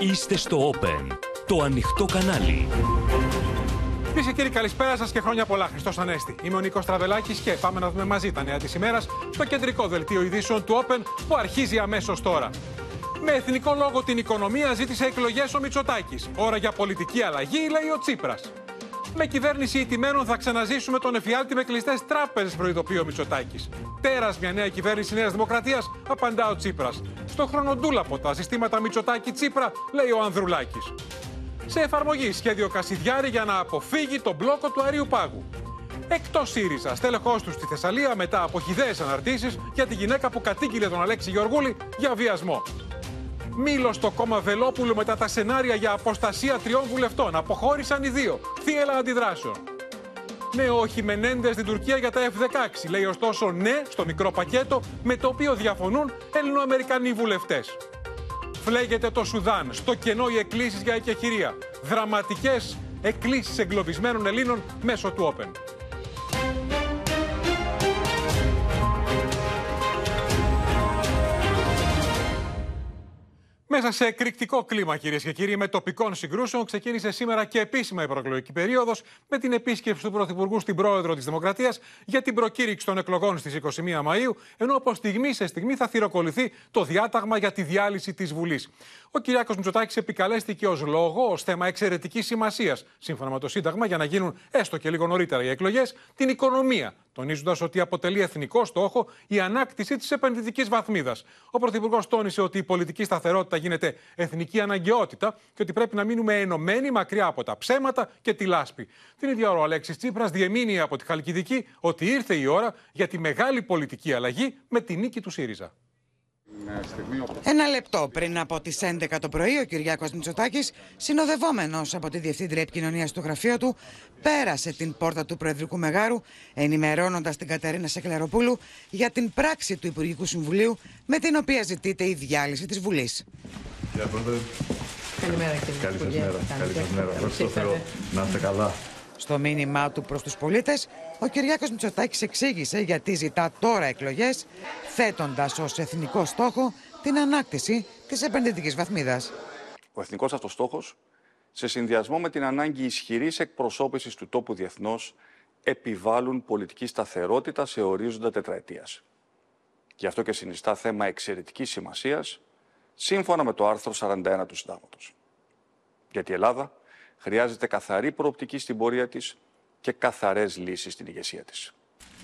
Είστε στο Open, το ανοιχτό κανάλι. Κυρίε και κύριοι, καλησπέρα σας και χρόνια πολλά. Χριστός Ανέστη. Είμαι ο Νίκος Τραβελάκης και πάμε να δούμε μαζί τα νέα της ημέρας στο κεντρικό δελτίο ειδήσεων του Open που αρχίζει αμέσως τώρα. Με εθνικό λόγο την οικονομία ζήτησε εκλογές ο Μητσοτάκης. Ώρα για πολιτική αλλαγή, λέει ο Τσίπρας. Με κυβέρνηση ηττημένων θα ξαναζήσουμε τον εφιάλτη με κλειστές τράπεζες, προειδοποιεί ο Μητσοτάκης. Τέρας μια νέα κυβέρνηση Νέας Δημοκρατίας, απαντά ο Τσίπρας. Στο χρονοτούλαπο τα συστήματα Μητσοτάκη-Τσίπρα, λέει ο Ανδρουλάκης. Σε εφαρμογή σχέδιο Κασιδιάρη για να αποφύγει τον μπλόκο του Αρίου Πάγου. Εκτός ΣΥΡΙΖΑ, στέλεχό του στη Θεσσαλία μετά από χιδαίε αναρτήσεις για τη γυναίκα που κατήγγειλε τον Αλέξη Γεωργούλη για βιασμό. Μήλο στο κόμμα Βελόπουλου μετά τα σενάρια για αποστασία τριών βουλευτών. Αποχώρησαν οι δύο. Θύελα αντιδράσεων. Ναι, όχι Μενέντες στην Τουρκία για τα F-16. Λέει ωστόσο ναι στο μικρό πακέτο με το οποίο διαφωνούν Ελληνοαμερικανοί βουλευτές. Φλέγεται το Σουδάν. Στο κενό οι εκκλήσεις για εκεχηρία. Δραματικές εκκλήσεις εγκλωβισμένων Ελλήνων μέσω του Open. Μέσα σε εκρηκτικό κλίμα, κυρίες και κύριοι, με τοπικών συγκρούσεων, ξεκίνησε σήμερα και επίσημα η προεκλογική περίοδος με την επίσκεψη του Πρωθυπουργού στην πρόεδρο της Δημοκρατίας για την προκήρυξη των εκλογών στις 21 Μαου, ενώ από στιγμή σε στιγμή θα θυροκοληθεί το διάταγμα για τη διάλυση της Βουλής. Ο Κυριάκος Μητσοτάκης επικαλέστηκε ως λόγος, ω θέμα εξαιρετικής σημασίας, σύμφωνα με το Σύνταγμα, για να γίνουν έστω και λίγο νωρίτερα οι εκλογές, την οικονομία, τονίζοντας ότι αποτελεί εθνικό στόχο η ανάκτηση της επενδυτικής βαθμίδας. Ο Πρωθυπουργός τόνισε ότι η πολιτική σταθερότητα γίνεται εθνική αναγκαιότητα και ότι πρέπει να μείνουμε ενωμένοι μακριά από τα ψέματα και τη λάσπη. Την ίδια ώρα ο Αλέξης Τσίπρας διεμήνει από τη Χαλκιδική ότι ήρθε η ώρα για τη μεγάλη πολιτική αλλαγή με τη νίκη του ΣΥΡΙΖΑ. Ένα λεπτό πριν από τις 11 το πρωί, ο Κυριάκος Μητσοτάκης, συνοδευόμενος από τη Διευθύντρια Επικοινωνίας του γραφείου του, πέρασε την πόρτα του Προεδρικού Μεγάρου, ενημερώνοντας την Κατερίνα Σεκλεροπούλου για την πράξη του Υπουργικού Συμβουλίου με την οποία ζητείται η διάλυση της Βουλής. Καλημέρα κύριε Καλή σας μέρα. Καλή σας μέρα. Ευχαριστώ Θεό. Να είστε καλά. Στο μήνυμά του προς τους πολίτες, ο Κυριάκος Μητσοτάκης εξήγησε γιατί ζητά τώρα εκλογές, θέτοντας ως εθνικό στόχο την ανάκτηση της επενδυτικής βαθμίδας. Ο εθνικός αυτός στόχος, σε συνδυασμό με την ανάγκη ισχυρής εκπροσώπησης του τόπου διεθνώς, επιβάλλουν πολιτική σταθερότητα σε ορίζοντα τετραετίας. Γι' αυτό και συνιστά θέμα εξαιρετικής σημασίας, σύμφωνα με το άρθρο 41 του Συντάγματος. Γιατί η Ελλάδα χρειάζεται καθαρή προοπτική στην πορεία της και καθαρές λύσεις στην ηγεσία της.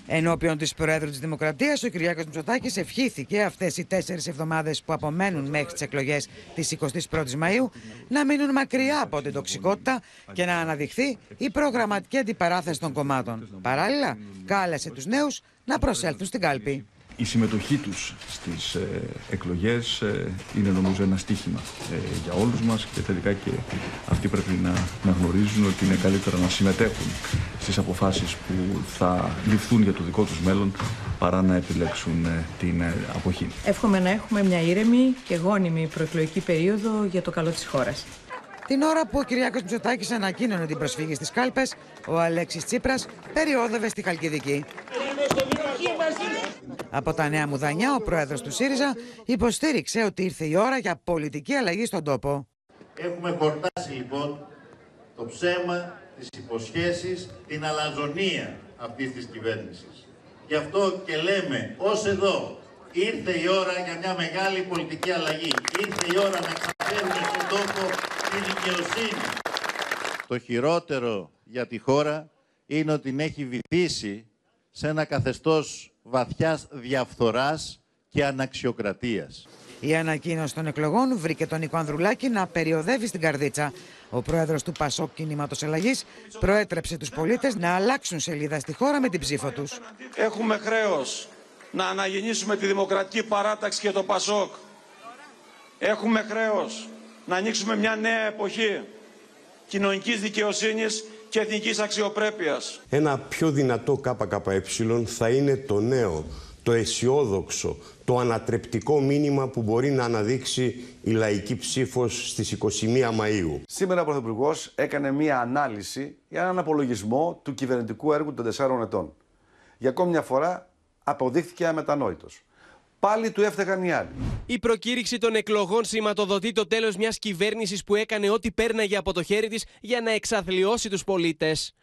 Ενώπιον της Προέδρου της Δημοκρατίας, ο Κυριάκος Μητσοτάκης ευχήθηκε αυτές οι τέσσερις εβδομάδες που απομένουν μέχρι τις εκλογές της 21η Μαου να μείνουν μακριά από την τοξικότητα και να αναδειχθεί η προγραμματική αντιπαράθεση των κομμάτων. Παράλληλα, κάλεσε τους νέους να προσέλθουν στην κάλπη η συμμετοχή τους στις ε, εκλογές ε, είναι νομίζω ένα στίχημα ε, για όλους μας και τελικά και αυτοί πρέπει να, να γνωρίζουν ότι είναι καλύτερα να συμμετέχουν στις αποφάσεις που θα ληφθούν για το δικό τους μέλλον παρά να επιλέξουν ε, την ε, αποχή. Εύχομαι να έχουμε μια ήρεμη και γόνιμη προεκλογική περίοδο για το καλό της χώρας. Την ώρα που ο Κυριάκος Μητσοτάκης ανακοίνωνε την προσφύγη στις κάλπες, ο Αλέξης Τσίπρας περιόδευε στη Χαλκιδική. Από τα νέα μουδανιά, ο πρόεδρος του ΣΥΡΙΖΑ υποστήριξε ότι ήρθε η ώρα για πολιτική αλλαγή στον τόπο. Έχουμε χορτάσει λοιπόν το ψέμα, τις υποσχέσεις, την αλαζονία αυτής της κυβέρνησης. Γι' αυτό και λέμε ως εδώ ήρθε η ώρα για μια μεγάλη πολιτική αλλαγή. Ήρθε η ώρα να ξαναφέρουμε στον τόπο τη δικαιοσύνη. Το χειρότερο για τη χώρα είναι ότι την έχει βυθίσει σε ένα καθεστώς βαθιάς διαφθοράς και αναξιοκρατίας. Η ανακοίνωση των εκλογών βρήκε τον Νικό Ανδρουλάκη να περιοδεύει στην καρδίτσα. Ο πρόεδρος του Πασόκ Κινήματο Αλλαγή προέτρεψε τους πολίτες να αλλάξουν σελίδα στη χώρα με την ψήφο τους. Έχουμε χρέος να αναγεννήσουμε τη δημοκρατική παράταξη και το Πασόκ. Έχουμε χρέος να ανοίξουμε μια νέα εποχή κοινωνικής δικαιοσύνης και εθνικής αξιοπρέπειας. Ένα πιο δυνατό ΚΚΕ θα είναι το νέο, το αισιόδοξο, το ανατρεπτικό μήνυμα που μπορεί να αναδείξει η λαϊκή ψήφος στις 21 Μαΐου. Σήμερα ο Πρωθυπουργός έκανε μία ανάλυση για έναν απολογισμό του κυβερνητικού έργου των τεσσάρων ετών. Για ακόμη μια φορά αποδείχθηκε αμετανόητος. Πάλι του έφταιγαν οι άλλοι. Η προκήρυξη των εκλογών σηματοδοτεί το τέλος μιας κυβέρνησης που έκανε ό,τι πέρναγε από το χέρι της για να εξαθλιώσει τους πολίτες.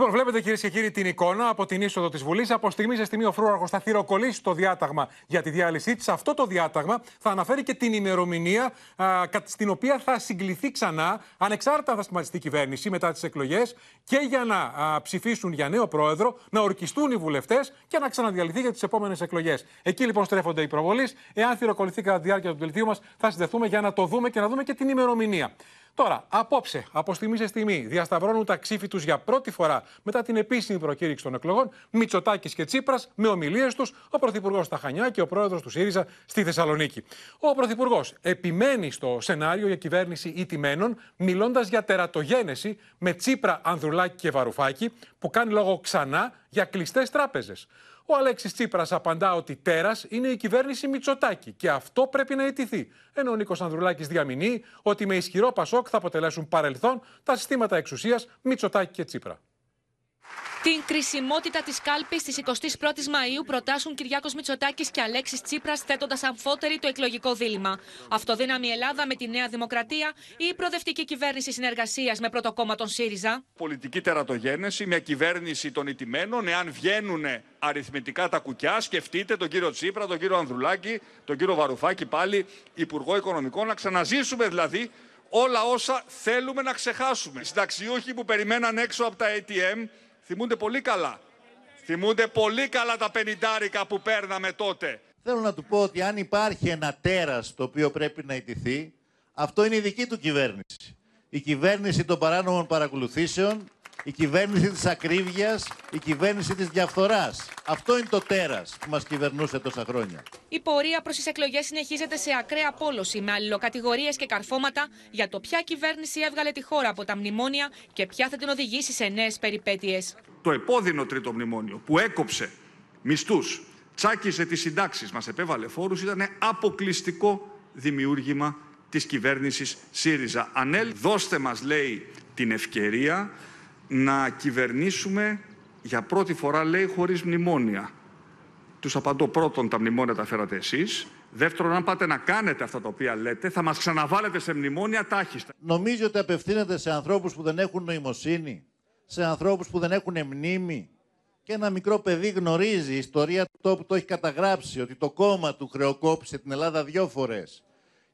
Λοιπόν, βλέπετε κυρίες και κύριοι την εικόνα από την είσοδο της Βουλής. Από στιγμή σε στιγμή ο Φρούραρχο θα θηροκολλήσει το διάταγμα για τη διάλυσή της. Αυτό το διάταγμα θα αναφέρει και την ημερομηνία α, στην οποία θα συγκληθεί ξανά, ανεξάρτητα θα σχηματιστεί η κυβέρνηση μετά τις εκλογές, και για να α, ψηφίσουν για νέο πρόεδρο, να ορκιστούν οι βουλευτές και να ξαναδιαλυθεί για τις επόμενες εκλογές. Εκεί λοιπόν στρέφονται οι προβολείς. Εάν θηροκολληθεί κατά τη διάρκεια του δελτίου μα, θα συνδεθούμε για να το δούμε και να δούμε και την ημερομηνία. Τώρα, απόψε, από στιγμή σε στιγμή, διασταυρώνουν τα ξύφη τους για πρώτη φορά μετά την επίσημη προκήρυξη των εκλογών Μητσοτάκης και Τσίπρας με ομιλίες τους, ο Πρωθυπουργός στα Χανιά και ο Πρόεδρος του ΣΥΡΙΖΑ στη Θεσσαλονίκη. Ο Πρωθυπουργός επιμένει στο σενάριο για κυβέρνηση ηττημένων, μιλώντας για τερατογένεση με Τσίπρα, Ανδρουλάκη και Βαρουφάκη, που κάνει λόγο ξανά για κλειστές τράπεζες. Ο Αλέξης Τσίπρας απαντά ότι τέρας είναι η κυβέρνηση Μητσοτάκη και αυτό πρέπει να αιτηθεί. Ενώ ο Νίκος Ανδρουλάκης διαμηνύει ότι με ισχυρό Πασόκ θα αποτελέσουν παρελθόν τα συστήματα εξουσίας Μητσοτάκη και Τσίπρα. Την κρισιμότητα της κάλπης της 21η Μαου προτάσουν Κυριάκος Μητσοτάκης και Αλέξης Τσίπρας, θέτοντας αμφότερη το εκλογικό δίλημα. Αυτοδύναμη Ελλάδα με τη Νέα Δημοκρατία ή η προοδευτική κυβέρνηση συνεργασίας με πρωτοκόμμα τον ΣΥΡΙΖΑ; Πολιτική τερατογένεση, μια κυβέρνηση των ηττημένων, εάν βγαίνουν αριθμητικά τα κουκιά, σκεφτείτε τον κύριο Τσίπρα, τον κύριο Ανδρουλάκη, τον κύριο Βαρουφάκη πάλι Υπουργό Οικονομικών, να ξαναζήσουμε δηλαδή όλα όσα θέλουμε να ξεχάσουμε. Οι συνταξιούχοι που περιμέναν έξω από τα ATM θυμούνται πολύ καλά. Θυμούνται πολύ καλά τα πενιντάρικα που παίρναμε τότε. Θέλω να του πω ότι αν υπάρχει ένα τέρας το οποίο πρέπει να ιτηθεί, αυτό είναι η δική του κυβέρνηση. Η κυβέρνηση των παράνομων παρακολουθήσεων, η κυβέρνηση της ακρίβειας, η κυβέρνηση της διαφθοράς. Αυτό είναι το τέρας που μας κυβερνούσε τόσα χρόνια. Η πορεία προς τις εκλογές συνεχίζεται σε ακραία απόλωση με αλληλοκατηγορίες και καρφώματα για το ποια κυβέρνηση έβγαλε τη χώρα από τα μνημόνια και ποια θα την οδηγήσει σε νέες περιπέτειες. Το επώδυνο τρίτο μνημόνιο που έκοψε μισθούς, τσάκισε τις συντάξεις, μας επέβαλε φόρους, ήταν αποκλειστικό δημιούργημα της κυβέρνησης ΣΥΡΙΖΑ. Ανέλ, δώστε μας, λέει, την ευκαιρία να κυβερνήσουμε για πρώτη φορά, λέει, χωρίς μνημόνια. Τους απαντώ πρώτον, τα μνημόνια τα φέρατε εσείς. Δεύτερον, αν πάτε να κάνετε αυτά τα οποία λέτε, θα μας ξαναβάλετε σε μνημόνια τάχιστα. Νομίζω ότι απευθύνεται σε ανθρώπους που δεν έχουν νοημοσύνη, σε ανθρώπους που δεν έχουν μνήμη. Και ένα μικρό παιδί γνωρίζει η ιστορία του τόπου, το έχει καταγράψει, ότι το κόμμα του χρεοκόπησε την Ελλάδα δυο φορές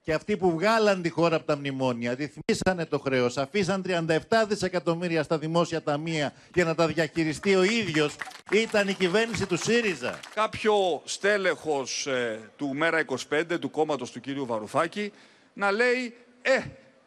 και αυτοί που βγάλαν τη χώρα από τα μνημόνια, ρυθμίσανε το χρέος, αφήσαν 37 δισεκατομμύρια στα δημόσια ταμεία για να τα διαχειριστεί ο ίδιος, ήταν η κυβέρνηση του ΣΥΡΙΖΑ. Κάποιο στέλεχος ε, του ΜΕΡΑ25, του κόμματος του κύριου Βαρουφάκη, να λέει «Ε,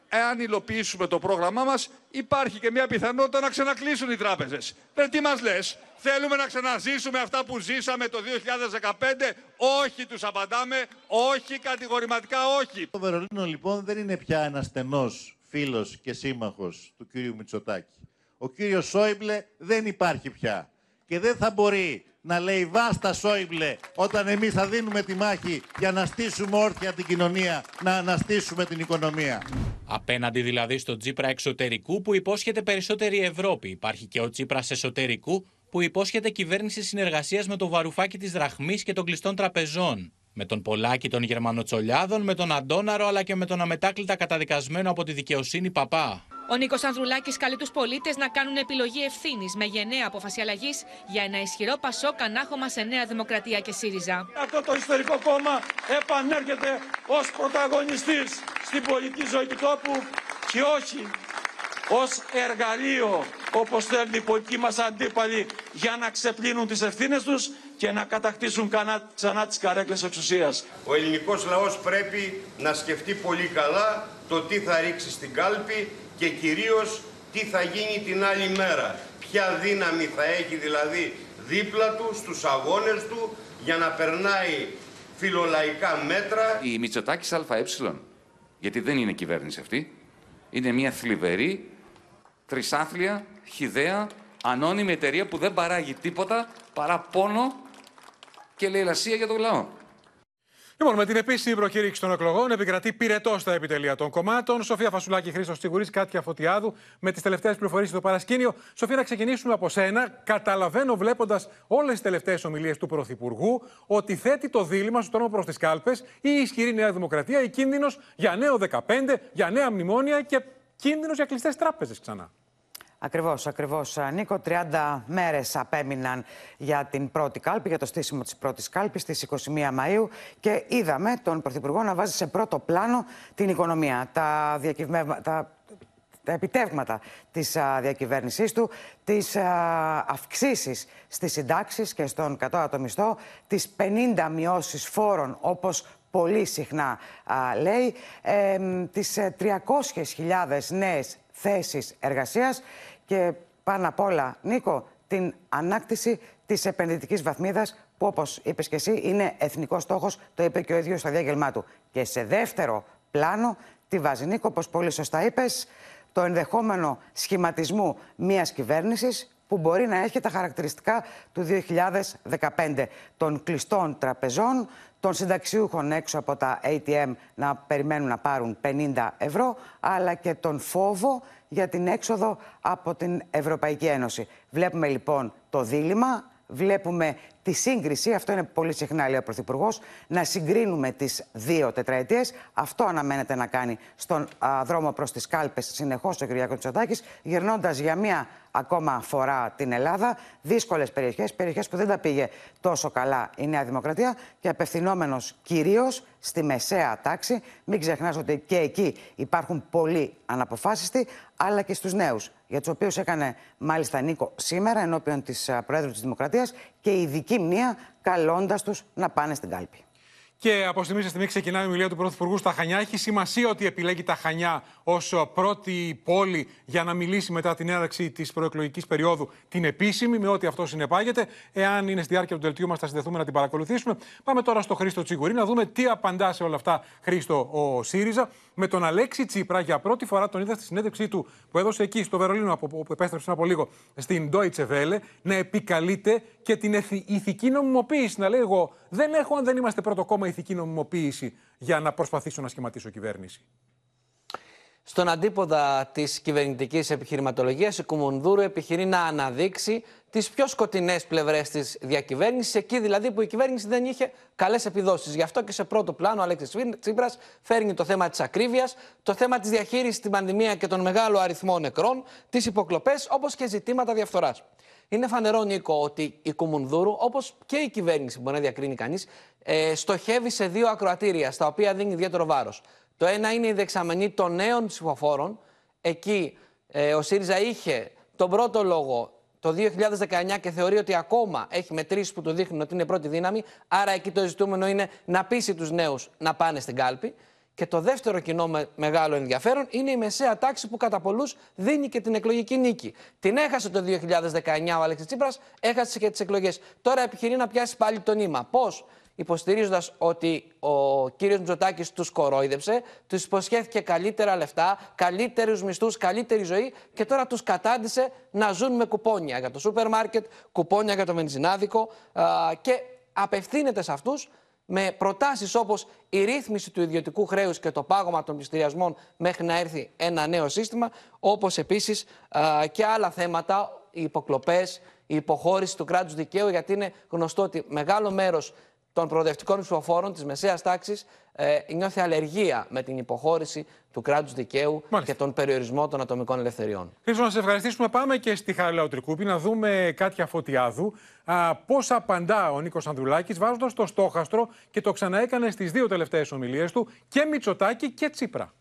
εάν υλοποιήσουμε το πρόγραμμά μας, υπάρχει και μια πιθανότητα να ξανακλείσουν οι τράπεζες». Ε, τι μας λες, θέλουμε να ξαναζήσουμε αυτά που ζήσαμε το 2015. Όχι, τους απαντάμε, όχι, κατηγορηματικά όχι. Το Βερολίνο λοιπόν δεν είναι πια ένας στενός φίλος και σύμμαχος του κύριου Μητσοτάκη. Ο κύριος Σόιμπλε δεν υπάρχει πια και δεν θα μπορεί να λέει βάστα Σόιμπλε όταν εμείς θα δίνουμε τη μάχη για να στήσουμε όρθια την κοινωνία, να αναστήσουμε την οικονομία. Απέναντι δηλαδή στο Τσίπρα εξωτερικού που υπόσχεται περισσότερη Ευρώπη. Υπάρχει και ο Τσίπρας εσωτερικού που υπόσχεται κυβέρνηση συνεργασίας με το βαρουφάκι της Δραχμής και των κλειστών τραπεζών. Με τον Πολάκη των Γερμανοτσολιάδων, με τον Αντόναρο αλλά και με τον αμετάκλητα καταδικασμένο από τη δικαιοσύνη Παπά. Ο Νίκος Ανδρουλάκης καλεί τους πολίτες να κάνουν επιλογή ευθύνης με γενναία απόφαση αλλαγής για ένα ισχυρό Πασόκ ανάχωμα σε Νέα Δημοκρατία και ΣΥΡΙΖΑ. Αυτό το ιστορικό κόμμα επανέρχεται ως πρωταγωνιστής στην πολιτική ζωή του τόπου και όχι ως εργαλείο όπως θέλουν οι πολιτικοί μας αντίπαλοι για να ξεπλύνουν τις ευθύνες τους και να κατακτήσουν κανά, ξανά τις καρέκλες εξουσίας. Ο ελληνικός λαός πρέπει να σκεφτεί πολύ καλά το τι θα ρίξει στην κάλπη και κυρίως τι θα γίνει την άλλη μέρα. Ποια δύναμη θα έχει δηλαδή δίπλα του στους αγώνες του για να περνάει φιλολαϊκά μέτρα. Η Μητσοτάκης ΑΕ, γιατί δεν είναι κυβέρνηση αυτή, είναι μια θλιβερή τρισάθλια, χιδέα, ανώνυμη εταιρεία που δεν παράγει τίποτα παρά πόνο και λαιλασία για τον λαό. Λοιπόν, με την επίσημη προκήρυξη των εκλογών επικρατεί πυρετό στα επιτελεία των κομμάτων. Σοφία Φασουλάκη, Χρήστος Τσιγουρής, Κάτια Φωτιάδου, με τις τελευταίες πληροφορίες στο παρασκήνιο. Σοφία, να ξεκινήσουμε από σένα. Καταλαβαίνω, βλέποντας όλες τις τελευταίες ομιλίες του Πρωθυπουργού, ότι θέτει το δίλημα στο τρόμο προς τις κάλπες η ισχυρή Νέα Δημοκρατία, η κίνδυνος για νέο 15, για νέα μνημόνια και κίνδυνος για κλειστές τράπεζες ξανά. Ακριβώς, ακριβώς. Νίκο, 30 μέρες απέμειναν για την πρώτη κάλπη, για το στήσιμο της πρώτης κάλπης στις 21 Μαου και είδαμε τον Πρωθυπουργό να βάζει σε πρώτο πλάνο την οικονομία. Τα, τα, τα επιτεύγματα της α, διακυβέρνησής του, τις α, αυξήσεις στις συντάξεις και στον κατώτατο μισθό, τις 50 μειώσεις φόρων όπως πολύ συχνά λέει, ε, τις 300.000 νέες θέσεις εργασίας και πάνω απ' όλα, Νίκο, την ανάκτηση της επενδυτικής βαθμίδας που όπως είπες και εσύ είναι εθνικός στόχος, το είπε και ο ίδιος στο διάγγελμά του. Και σε δεύτερο πλάνο τη βάζει Νίκο, όπως πολύ σωστά είπες, το ενδεχόμενο σχηματισμού μιας κυβέρνησης που μπορεί να έχει τα χαρακτηριστικά του 2015 των κλειστών τραπεζών, των συνταξιούχων έξω από τα ATM να περιμένουν να πάρουν 50 ευρώ, αλλά και τον φόβο για την έξοδο από την Ευρωπαϊκή Ένωση. Βλέπουμε λοιπόν το δίλημα, βλέπουμε τη σύγκριση, αυτό είναι πολύ συχνά λέει ο Πρωθυπουργός, να συγκρίνουμε τις δύο τετραετίες. Αυτό αναμένεται να κάνει στον δρόμο προς τις κάλπες συνεχώς ο κ. Τσοτάκη, γυρνώντας για μία ακόμα φορά την Ελλάδα. Δύσκολες περιοχές, περιοχές που δεν τα πήγε τόσο καλά η Νέα Δημοκρατία και απευθυνόμενος κυρίως στη μεσαία τάξη. Μην ξεχνάς ότι και εκεί υπάρχουν πολλοί αναποφάσιστοι, αλλά και στους νέους, για τους οποίους έκανε μάλιστα Νίκο σήμερα ενώπιον της Προέδρου της Δημοκρατίας και ειδική μνήμα καλώντας τους να πάνε στην κάλπη. Και από στιγμή σε στιγμή ξεκινάει η ομιλία του Πρωθυπουργού στα Χανιά. Έχει σημασία ότι επιλέγει τα Χανιά ως πρώτη πόλη για να μιλήσει μετά την έναρξη της προεκλογικής περίοδου, την επίσημη, με ό,τι αυτό συνεπάγεται. Εάν είναι στη διάρκεια του δελτίου μας, θα συνδεθούμε να την παρακολουθήσουμε. Πάμε τώρα στο Χρήστο Τσιγουρή να δούμε τι απαντά σε όλα αυτά, Χρήστο, ο ΣΥΡΙΖΑ. Με τον Αλέξη Τσίπρα, για πρώτη φορά τον είδα στη συνέντευξή του που έδωσε εκεί στο Βερολίνο, που επέστρεψε από λίγο στην Deutsche Welle, να επικαλείται και την ηθική νομιμοποίηση. Να λέει εγώ, δεν έχω αν δεν είμαστε πρώτο κόμμα ηθική νομιμοποίηση για να προσπαθήσω να σχηματίσω κυβέρνηση. Στον αντίποδα της κυβερνητικής επιχειρηματολογίας, η Κουμουνδούρου επιχειρεί να αναδείξει τις πιο σκοτεινές πλευρές της διακυβέρνησης, εκεί δηλαδή που η κυβέρνηση δεν είχε καλές επιδόσεις. Γι' αυτό και σε πρώτο πλάνο ο Αλέξη Τσίπρας φέρνει το θέμα της ακρίβειας, το θέμα της διαχείρισης στην πανδημία και των μεγάλων αριθμών νεκρών, τις υποκλοπές, όπως και ζητήματα διαφθοράς. Είναι φανερό, Νίκο, ότι η Κουμουνδούρου, όπως και η κυβέρνηση μπορεί να διακρίνει κανείς, ε, στοχεύει σε δύο ακροατήρια, στα οποία δίνει ιδιαίτερο βάρος. Το ένα είναι η δεξαμενή των νέων ψηφοφόρων. Εκεί ε, ο ΣΥΡΙΖΑ είχε τον πρώτο λόγο το 2019 και θεωρεί ότι ακόμα έχει μετρήσει που του δείχνουν ότι είναι πρώτη δύναμη. Άρα εκεί το ζητούμενο είναι να πείσει τους νέους να πάνε στην κάλπη. Και το δεύτερο κοινό με μεγάλο ενδιαφέρον είναι η μεσαία τάξη που κατά πολλούς δίνει και την εκλογική νίκη. Την έχασε το 2019 ο Αλέξη Τσίπρας, έχασε και τις εκλογές. Τώρα επιχειρεί να πιάσει πάλι το νήμα. Πώς, υποστηρίζοντας ότι ο κύριος Μητσοτάκης τους κορόιδεψε, τους υποσχέθηκε καλύτερα λεφτά, καλύτερους μισθούς, καλύτερη ζωή και τώρα τους κατάντησε να ζουν με κουπόνια για το σούπερ μάρκετ, κουπόνια για το βενζινάδικο και απευθύνεται σε αυτούς με προτάσεις όπως η ρύθμιση του ιδιωτικού χρέους και το πάγωμα των πληστηριασμών μέχρι να έρθει ένα νέο σύστημα, όπως επίσης και άλλα θέματα, οι υποκλοπές, η υποχώρηση του κράτους δικαίου, γιατί είναι γνωστό ότι μεγάλο μέρος των προοδευτικών ψηφοφόρων της μεσαίας τάξης ε, νιώθει αλλεργία με την υποχώρηση του κράτους δικαίου και τον περιορισμό των ατομικών ελευθεριών. Χρήστο, να σε ευχαριστήσουμε. Πάμε και στη Χαριλάου Τρικούπη να δούμε κάτι Φωτιάδου. Πώς απαντά ο Νίκος Ανδρουλάκης, βάζοντας το στόχαστρο και το ξαναέκανε στις δύο τελευταίες ομιλίες του και Μητσοτάκη και Τσίπρα.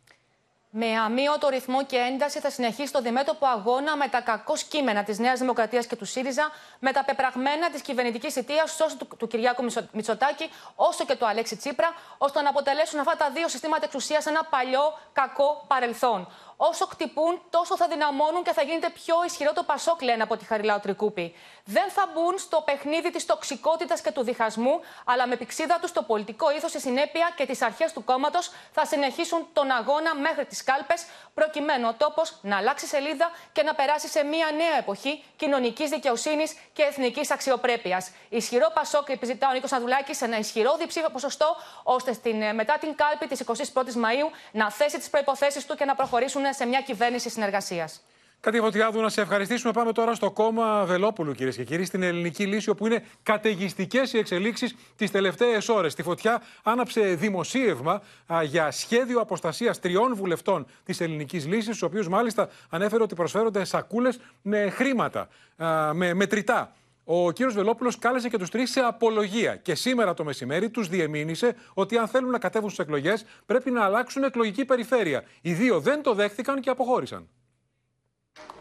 Με αμύωτο ρυθμό και ένταση θα συνεχίσει το διμέτωπο αγώνα με τα κακό κείμενα της Νέας Δημοκρατίας και του ΣΥΡΙΖΑ, με τα πεπραγμένα της κυβερνητικής ηττία τόσο του, του Κυριάκου Μητσοτάκη όσο και του Αλέξη Τσίπρα, ώστε να αποτελέσουν αυτά τα δύο συστήματα εξουσίας ένα παλιό κακό παρελθόν. Όσο κτυπούν, τόσο θα δυναμώνουν και θα γίνεται πιο ισχυρό το Πασόκ, λένε από τη Χαριλάου Τρικούπη. Δεν θα μπουν στο παιχνίδι της τοξικότητας και του διχασμού, αλλά με πηξίδα τους το πολιτικό ήθος, η συνέπεια και τις αρχές του κόμματος θα συνεχίσουν τον αγώνα μέχρι τις κάλπες, προκειμένου ο τόπος να αλλάξει σελίδα και να περάσει σε μια νέα εποχή κοινωνικής δικαιοσύνης και εθνικής αξιοπρέπειας. Ισχυρό Πασόκ επιζητά ο Νίκος Ανδουλάκη σε ένα ισχυρό διψήφιο ποσοστό, ώστε στην, μετά την κάλπη της 21η Μαου να θέσει τις προποθέσει του και να προχωρήσουν σε μια κυβέρνηση συνεργασίας. Κάτι Φωτιάδου, να σε ευχαριστήσουμε. Πάμε τώρα στο κόμμα Βελόπουλου, κυρίες και κύριοι, στην Ελληνική Λύση, όπου είναι καταιγιστικές οι εξελίξεις τις τελευταίες ώρες. Στη φωτιά άναψε δημοσίευμα α, για σχέδιο αποστασίας τριών βουλευτών της Ελληνικής Λύσης, του οποίους μάλιστα ανέφερε ότι προσφέρονται σακούλες με χρήματα, α, με μετρητά. Ο κύριος Βελόπουλος κάλεσε και τους τρεις σε απολογία και σήμερα το μεσημέρι τους διεμήνυσε ότι αν θέλουν να κατέβουν στις εκλογές πρέπει να αλλάξουν εκλογική περιφέρεια. Οι δύο δεν το δέχτηκαν και αποχώρησαν.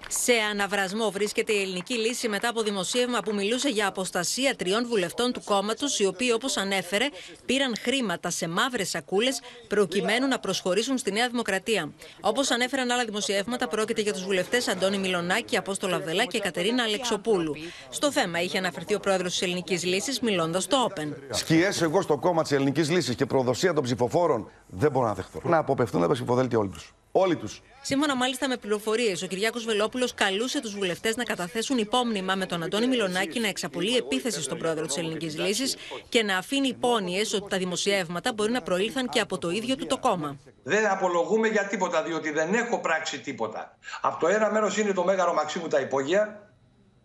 Σε αναβρασμό βρίσκεται η ελληνική λύση μετά από δημοσίευμα που μιλούσε για αποστασία τριών βουλευτών του κόμματος, οι οποίοι, όπως ανέφερε, πήραν χρήματα σε μαύρες σακούλες προκειμένου να προσχωρήσουν στη Νέα Δημοκρατία. Όπως ανέφεραν άλλα δημοσιεύματα, πρόκειται για τους βουλευτές Αντώνη Μιλονάκη, Απόστολο Αβδελά και Κατερίνα Αλεξοπούλου. Στο θέμα είχε αναφερθεί ο πρόεδρος της Ελληνικής Λύσης, μιλώντας στο Open. Σκιές εγώ στο κόμμα της Ελληνικής Λύσης και προδοσία των ψηφοφόρων δεν μπορώ να δεχτώ. Να αποπευθούν από ψηφοδέλτια όλοι του. Όλοι τους. Σύμφωνα μάλιστα με πληροφορίες, ο Κυριάκος Βελόπουλος καλούσε τους βουλευτές να καταθέσουν υπόμνημα με τον Αντώνη Μιλονάκη να εξαπολύει επίθεση στον πρόεδρο της Ελληνικής Λύσης και να αφήνει υπόνοιες ότι τα δημοσιεύματα μπορεί να προήλθαν και από το ίδιο του το κόμμα. Δεν απολογούμε για τίποτα, διότι δεν έχω πράξει τίποτα. Από το ένα μέρος είναι το Μέγαρο Μαξίμου τα υπόγεια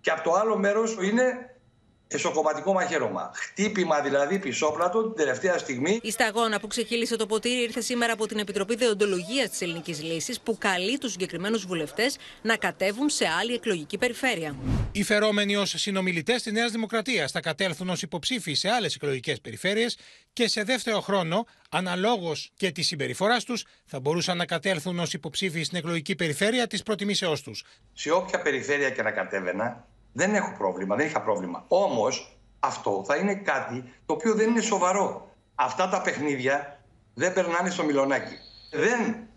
και από το άλλο μέρος είναι εσωκομματικό μαχαίρωμα. Χτύπημα δηλαδή πισόπλατο την τελευταία στιγμή. Η σταγόνα που ξεχύλισε το ποτήρι ήρθε σήμερα από την Επιτροπή Δεοντολογίας της Ελληνικής Λύσης, που καλεί τους συγκεκριμένους βουλευτές να κατέβουν σε άλλη εκλογική περιφέρεια. Οι φερόμενοι ως συνομιλητές της Νέας Δημοκρατίας θα κατέλθουν ως υποψήφοι σε άλλες εκλογικές περιφέρειες και σε δεύτερο χρόνο, αναλόγως και της συμπεριφοράς τους, θα μπορούσαν να κατέλθουν ως υποψήφοι στην εκλογική περιφέρεια της προτιμήσεώς τους. Σε όποια περιφέρεια και να κατέβαινα, δεν έχω πρόβλημα, δεν είχα πρόβλημα. Όμως αυτό θα είναι κάτι το οποίο δεν είναι σοβαρό. Αυτά τα παιχνίδια δεν περνάνε στο μιλονάκι. Δεν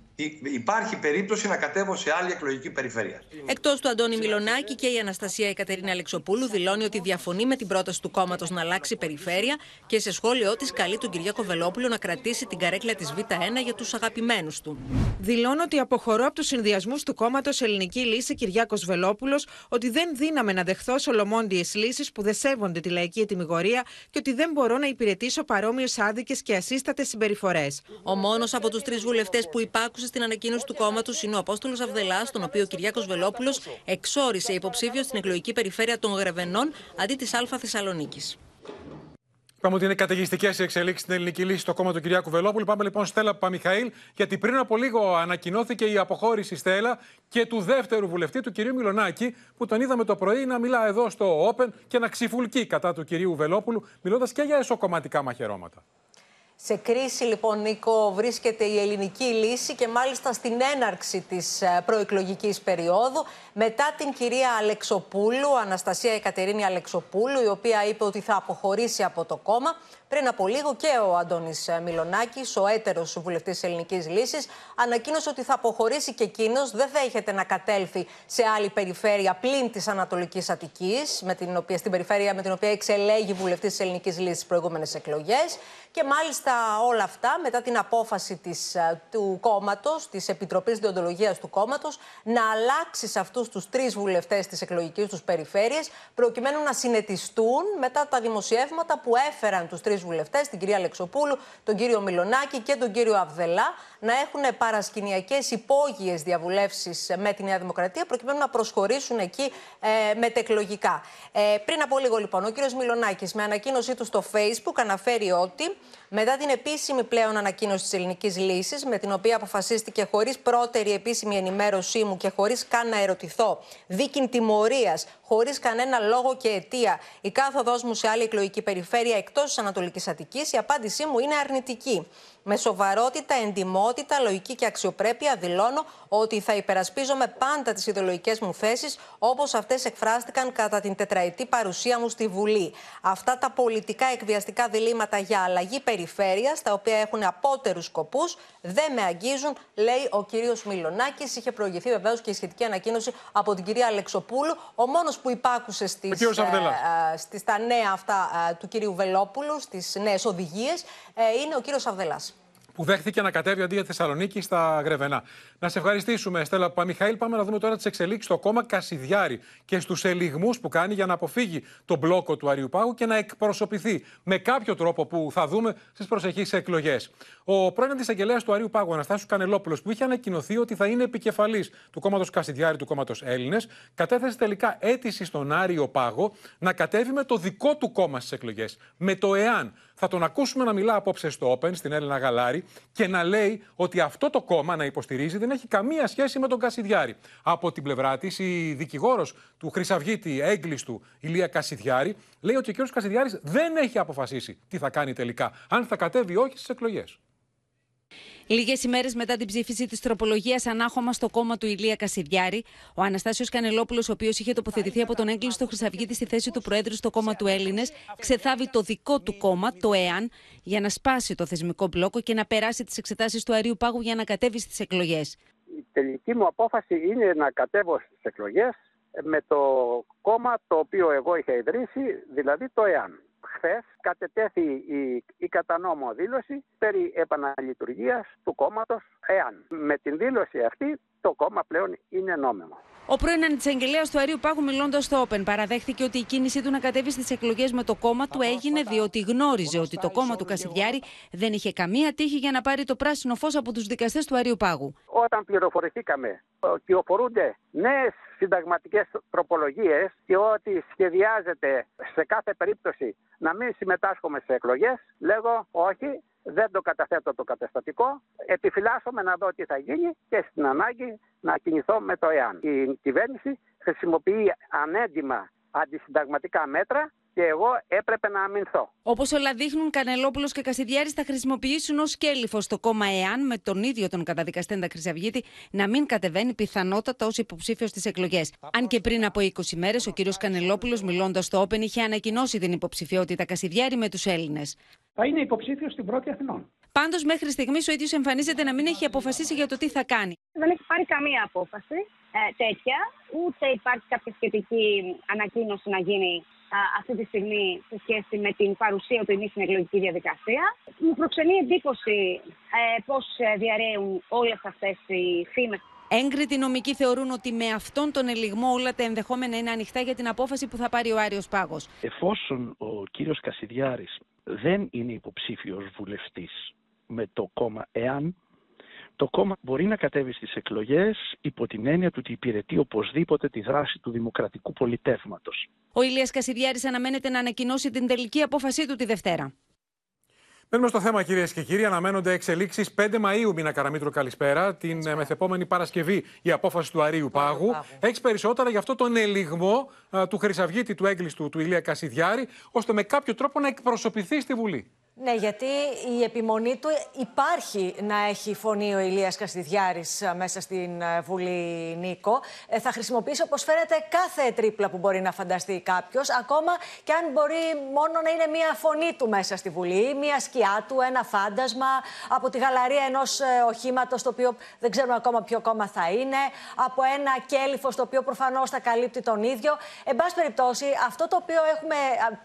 υπάρχει περίπτωση να κατέβω σε άλλη εκλογική περιφέρεια. Εκτός του Αντώνη Μιλονάκη και η Αναστασία Εκατερίνα Αλεξοπούλου δηλώνει ότι διαφωνεί με την πρόταση του κόμματος να αλλάξει περιφέρεια και σε σχόλιο της καλεί τον Κυριάκο Βελόπουλο να κρατήσει την καρέκλα της Β1 για τους αγαπημένους του. Δηλώνω ότι αποχωρώ από τους συνδυασμούς του κόμματος Ελληνική Λύση Κυριάκο Βελόπουλος, ότι δεν δύναμε να δεχθώ σολομόντιες λύσεις που δεν σέβονται τη λαϊκή ετοιμιγορία και ότι δεν μπορώ να υπηρετήσω παρόμοιες άδικες και ασύστατες συμπεριφορές. Ο μόνος από τους τρεις βουλευτές που υπάκουσε στην ανακοίνωση του κόμματος είναι ο Απόστολος Αυδελά, τον οποίο ο Κυριάκος Βελόπουλος εξόρισε υποψήφιο στην εκλογική περιφέρεια των Γρεβενών αντί της Α Θεσσαλονίκης. Είπαμε ότι είναι καταιγιστικέ οι εξελίξει στην ελληνική λύση στο κόμμα του Κυριάκου Βελόπουλου. Πάμε λοιπόν Στέλλα Παπαμιχαήλ, γιατί πριν από λίγο ανακοινώθηκε η αποχώρηση Στέλλα και του δεύτερου βουλευτή, του κυρίου Μιλονάκη, που τον είδαμε το πρωί να μιλά εδώ στο Open και να ξυφουλκεί κατά του κυρίου Βελόπουλου, μιλώντας και για εσωκομματικά μαχαιρώματα. Σε κρίση λοιπόν Νίκο βρίσκεται η ελληνική λύση και μάλιστα στην έναρξη της ε, προεκλογικής περίοδου μετά την κυρία Αλεξοπούλου, Αναστασία Εκατερίνη Αλεξοπούλου η οποία είπε ότι θα αποχωρήσει από το κόμμα πριν από λίγο και ο Αντώνης ε, Μιλονάκη, ο έτερος βουλευτής τη Ελληνικής Λύσης, ανακοίνωσε ότι θα αποχωρήσει και εκείνος. Δεν δέχεται να κατέλθει σε άλλη περιφέρεια πλην της Ανατολικής Αττικής, με την οποία, στην περιφέρεια με την οποία εξελέγει βουλευτής της Ελληνικής Λύσης στις προηγούμενες εκλογές. Και μάλιστα όλα αυτά μετά την απόφαση της, ε, του κόμματος, της Επιτροπής Διοντολογίας του κόμματος, να αλλάξει σε αυτούς τους τρεις βουλευτές της εκλογικής τους περιφέρεια, προκειμένου να συνετιστούν μετά τα δημοσιεύματα που έφεραν τους τρεις βουλευτές, την κυρία Αλεξοπούλου, τον κύριο Μιλονάκη και τον κύριο Αυδελά, να έχουν παρασκηνιακές υπόγειες διαβουλεύσεις με τη Νέα Δημοκρατία, προκειμένου να προσχωρήσουν εκεί ε, μετεκλογικά. Ε, πριν από λίγο, λοιπόν, ο κύριος Μιλονάκη, με ανακοίνωσή του στο Facebook, αναφέρει ότι μετά την επίσημη πλέον ανακοίνωση της ελληνικής λύσης, με την οποία αποφασίστηκε χωρίς πρώτερη επίσημη ενημέρωσή μου και χωρίς καν να ερωτηθώ, δίκην τιμωρίας, χωρίς κανένα λόγο και αιτία, η κάθοδός μου σε άλλη εκλογική περιφέρεια εκτός της Ανατολικής Αττικής, η απάντησή μου είναι αρνητική. Με σοβαρότητα, εντιμότητα, λογική και αξιοπρέπεια δηλώνω ότι θα υπερασπίζομαι πάντα τις ιδεολογικές μου θέσεις όπως αυτές εκφράστηκαν κατά την τετραετή παρουσία μου στη Βουλή. Αυτά τα πολιτικά εκβιαστικά διλήμματα για αλλαγή περιφέρειας, τα οποία έχουν απότερους σκοπούς, δεν με αγγίζουν, λέει ο κύριος Μιλονάκη. Είχε προηγηθεί βεβαίως και η σχετική ανακοίνωση από την κυρία Αλεξοπούλου. Ο μόνος που υπάκουσε στις, ε, ε, στις, στα νέα αυτά ε, του κυρίου Βελόπουλου, στις νέες οδηγίες, ε, είναι ο κύριος Αβδελάς που δέχθηκε να κατέβει αντί για Θεσσαλονίκη στα Γρεβενά. Να σε ευχαριστήσουμε, Στέλλα Παμιχαήλ. Πάμε να δούμε τώρα τις εξελίξεις στο κόμμα Κασιδιάρη και στους ελιγμούς που κάνει για να αποφύγει τον μπλόκο του Αριουπάγου και να εκπροσωπηθεί με κάποιο τρόπο που θα δούμε στις προσεχείς εκλογές. Ο πρώην αντισαγγελέα του Αρίου Πάγου, Αναστάσιος Κανελόπουλος, που είχε ανακοινωθεί ότι θα είναι επικεφαλής του κόμματος Κασιδιάρη, του κόμματος Έλληνες, κατέθεσε τελικά αίτηση στον Άριο Πάγο να κατέβει με το δικό του κόμμα στις εκλογές. Με το ΕΑΝ. Θα τον ακούσουμε να μιλά απόψε στο Open, στην Έλληνα Γαλάρη, και να λέει ότι αυτό το κόμμα να υποστηρίζει δεν έχει καμία σχέση με τον Κασιδιάρη. Από την πλευρά της, η δικηγόρος του Χρυσαυγίτη έγκλειστου Ηλία Κασιδιάρη λέει ότι ο κ. Κασιδιάρης δεν έχει αποφασίσει τι θα κάνει τελικά, αν θα κατέβει ή όχι στις εκλογές. Λίγες ημέρες μετά την ψήφιση της τροπολογίας ανάχωμα στο κόμμα του Ηλία Κασιδιάρη, ο Αναστάσιος Κανελόπουλος, ο οποίος είχε τοποθετηθεί από τον έγκλειστο Χρυσαυγίτη στη θέση του Προέδρου στο κόμμα του Έλληνες, ξεθάβει το δικό του κόμμα, το ΕΑΝ, για να σπάσει το θεσμικό μπλόκο και να περάσει τις εξετάσεις του Αρίου Πάγου για να κατέβει στις εκλογές. Η τελική μου απόφαση είναι να κατέβω στις εκλογές με το κόμμα το οποίο εγώ είχα ιδρύσει, δηλαδή το ΕΑΝ χθε κατετέθη η, η κατανόμο δήλωση περί επαναλειτουργίας του κόμματος εάν με την δήλωση αυτή το κόμμα πλέον είναι νόμιμο. Ο πρώην αντισαγγελέα του Αρίου Πάγου, μιλώντας στο Open, παραδέχθηκε ότι η κίνησή του να κατέβει στις εκλογές με το κόμμα του έγινε διότι γνώριζε ότι το κόμμα του Κασιδιάρη δεν είχε καμία τύχη για να πάρει το πράσινο φως από τους δικαστές του Αρίου Πάγου. Όταν πληροφορηθήκαμε ότι οφορούνται νέες συνταγματικές τροπολογίες και ότι σχεδιάζεται σε κάθε περίπτωση να μην συμμετάσχουμε σε εκλογές, λέγω όχι, δεν το καταθέτω το καταστατικό, επιφυλάσσομαι να δω τι θα γίνει και στην ανάγκη να κινηθώ με το ΕΑΝ. Η κυβέρνηση χρησιμοποιεί ανέντιμα αντισυνταγματικά μέτρα και εγώ έπρεπε να αμυνθώ. Όπως όλα δείχνουν, Κανελόπουλος και Κασιδιάρης θα χρησιμοποιήσουν ως κέλυφο το κόμμα ΕΑΝ με τον ίδιο τον καταδικαστέντα Χρυσαυγίτη να μην κατεβαίνει πιθανότατα ως υποψήφιος στις εκλογές. Αν και πριν από 20 μέρες ο κ. Κανελόπουλος, μιλώντας στο Όπεν, είχε ανακοινώσει την υποψηφιότητα Κασιδιάρη με τους Έλληνες. Θα είναι υποψήφιος στην πρώτη Αθηνών. Πάντως, μέχρι στιγμής ο ίδιος εμφανίζεται να μην έχει αποφασίσει για το τι θα κάνει. Δεν έχει πάρει καμία απόφαση ε, τέτοια, ούτε υπάρχει κάποια σχετική ανακοίνωση να γίνει αυτή τη στιγμή σε σχέση με την παρουσία του εμείς στην εκλογική διαδικασία. Μου προξενεί εντύπωση ε, πώς ε, διαρρέουν όλες αυτές οι φήμες. Έγκριτοι νομικοί θεωρούν ότι με αυτόν τον ελιγμό όλα τα ενδεχόμενα είναι ανοιχτά για την απόφαση που θα πάρει ο Άριος Πάγος. Εφόσον ο κύριος Κασιδιάρης δεν είναι υποψήφιος βουλευτής με το κόμμα ΕΑΝ, το κόμμα μπορεί να κατέβει στις εκλογές υπό την έννοια του ότι υπηρετεί οπωσδήποτε τη δράση του δημοκρατικού πολιτεύματος. Ο Ηλίας Κασιδιάρης αναμένεται να ανακοινώσει την τελική απόφασή του τη Δευτέρα. Μένουμε στο θέμα, κυρίες και κύριοι. Αναμένονται εξελίξεις 5 Μαου, Μίνα Καραμίτρου, καλησπέρα. Την ε, μεθεπόμενη Παρασκευή η απόφαση του Αρίου Πάγου. Έχεις περισσότερα για αυτό τον ελιγμό του Χρυσαυγίτη του έγκλειστου του Ηλία Κασιδιάρη, ώστε με κάποιο τρόπο να εκπροσωπηθεί στη Βουλή. Ναι, γιατί η επιμονή του υπάρχει να έχει φωνή ο Ηλίας Καστιδιάρης ε, μέσα στην ε, Βουλή Νίκο. Ε, θα χρησιμοποιήσει όπως φαίνεται κάθε τρίπλα που μπορεί να φανταστεί κάποιος, ακόμα και αν μπορεί μόνο να είναι μία φωνή του μέσα στη Βουλή, μία σκιά του, ένα φάντασμα, από τη γαλαρία ενός οχήματος, το οποίο δεν ξέρουμε ακόμα ποιο κόμμα θα είναι, από ένα κέλυφος, το οποίο προφανώς θα καλύπτει τον ίδιο. Εν πάση περιπτώσει, αυτό το οποίο έχουμε,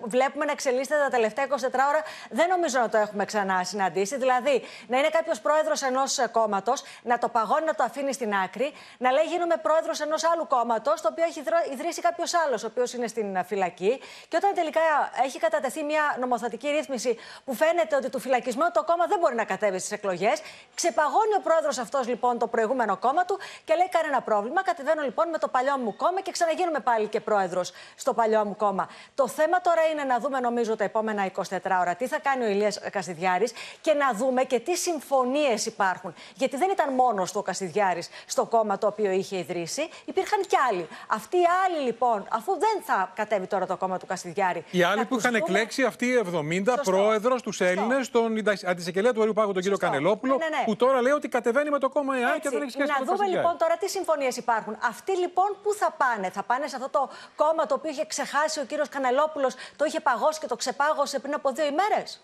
βλέπουμε να εξελίσσεται τα τελευταία 24 ώρα, δεν νομίζω να το έχουμε ξανά συναντήσει. Δηλαδή, να είναι κάποιος πρόεδρος ενός κόμματος, να το παγώνει, να το αφήνει στην άκρη, να λέει γίνομαι πρόεδρος ενός άλλου κόμματος, το οποίο έχει ιδρύσει κάποιος άλλος, ο οποίος είναι στην φυλακή. Και όταν τελικά έχει κατατεθεί μια νομοθετική ρύθμιση που φαίνεται ότι του φυλακισμού το κόμμα δεν μπορεί να κατέβει στις εκλογές, ξεπαγώνει ο πρόεδρος αυτός λοιπόν το προηγούμενο κόμμα του και λέει κανένα πρόβλημα. Κατεβαίνω λοιπόν με το παλιό μου κόμμα και ξαναγίνουμε πάλι και πρόεδρος στο παλιό μου κόμμα. Το θέμα τώρα είναι να δούμε, νομίζω, τα επόμενα 24 ώρα τι θα κάνει ο ο Ηλίας Κασιδιάρης και να δούμε και τι συμφωνίες υπάρχουν. Γιατί δεν ήταν μόνος ο Κασιδιάρης στο κόμμα το οποίο είχε ιδρύσει, υπήρχαν κι άλλοι. Αυτοί οι άλλοι λοιπόν, αφού δεν θα κατέβει τώρα το κόμμα του Κασιδιάρη. Οι άλλοι που είχαν δούμε... εκλέξει αυτοί οι 70 πρόεδρος τους Έλληνες, τον αντισεκελέα του Αριού Πάγου, τον κύριο Κανελόπουλο, ναι, ναι, ναι. που τώρα λέει ότι κατεβαίνει με το κόμμα ΕΑ και δεν έχει σχέση να με το δούμε λοιπόν τώρα τι συμφωνίες υπάρχουν. Αυτοί λοιπόν πού θα πάνε, θα πάνε σε αυτό το κόμμα το οποίο είχε ξεχάσει ο κύριος Κανελόπουλος, το είχε παγώσει και το ξεπάγωσε πριν από δύο ημέρες;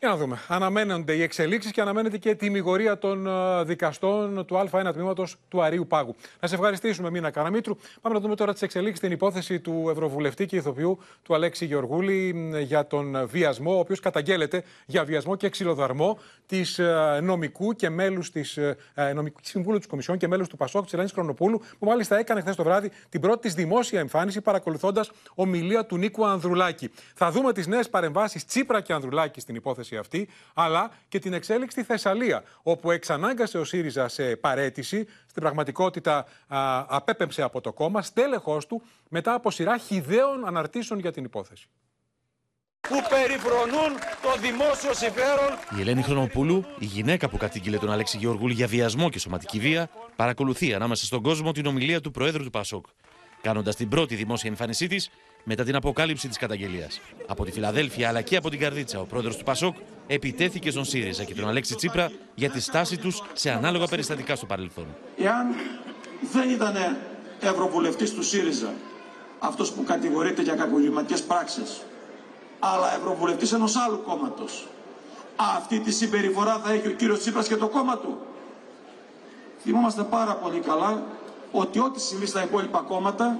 Για να δούμε. Αναμένονται οι εξελίξεις και αναμένεται και η τιμιγορία των ε, δικαστών του Α1 τμήματος του Αρίου Πάγου. Να σε ευχαριστήσουμε, Μίνα Καραμίτρου. Πάμε να δούμε τώρα τις εξελίξεις στην υπόθεση του Ευρωβουλευτή και ηθοποιού του Αλέξη Γεωργούλη για τον βιασμό, ο οποίος καταγγέλλεται για βιασμό και ξυλοδαρμό της ε, νομικού και μέλους της ε, νομικού συμβούλου της Κομισιόν και μέλους του Πασόκ της Ελένης Χρονοπούλου, που μάλιστα έκανε χθες το βράδυ την πρώτη της δημόσια εμφάνιση παρακολουθώντας ομιλία του Νίκου Ανδρουλάκη. Θα δούμε τις νέες παρεμβάσεις Τσίπρα και Ανδρουλάκη στην υπόθεση αυτή, αλλά και την εξέλιξη στη Θεσσαλία, όπου εξανάγκασε ο ΣΥΡΙΖΑ σε παρέτηση, στην πραγματικότητα α, απέπεμψε από το κόμμα, στέλεχος του, μετά από σειρά χιδαίων αναρτήσεων για την υπόθεση. Που περιφρονούν το δημόσιο συμφέρον. Η Ελένη Χρονοπούλου, η γυναίκα που κατήγγειλε τον Αλέξη Γεωργούλη για βιασμό και σωματική βία, παρακολουθεί ανάμεσα στον κόσμο την ομιλία του Προέδρου του Πασόκ, κάνοντας την πρώτη δημόσια εμφάνισή της μετά την αποκάλυψη της καταγγελίας. Από τη Φιλαδέλφια αλλά και από την Καρδίτσα, ο πρόεδρος του Πασόκ επιτέθηκε στον ΣΥΡΙΖΑ και τον Αλέξη Τσίπρα για τη στάση τους σε ανάλογα περιστατικά στο παρελθόν. Εάν δεν ήταν ευρωβουλευτής του ΣΥΡΙΖΑ αυτός που κατηγορείται για κακοληματικέ πράξεις, αλλά ευρωβουλευτής ενός άλλου κόμματος, αυτή τη συμπεριφορά θα έχει ο κύριος Τσίπρας και το κόμμα του. Θυμόμαστε πάρα πολύ καλά ότι ό,τι συμβεί στα υπόλοιπα κόμματα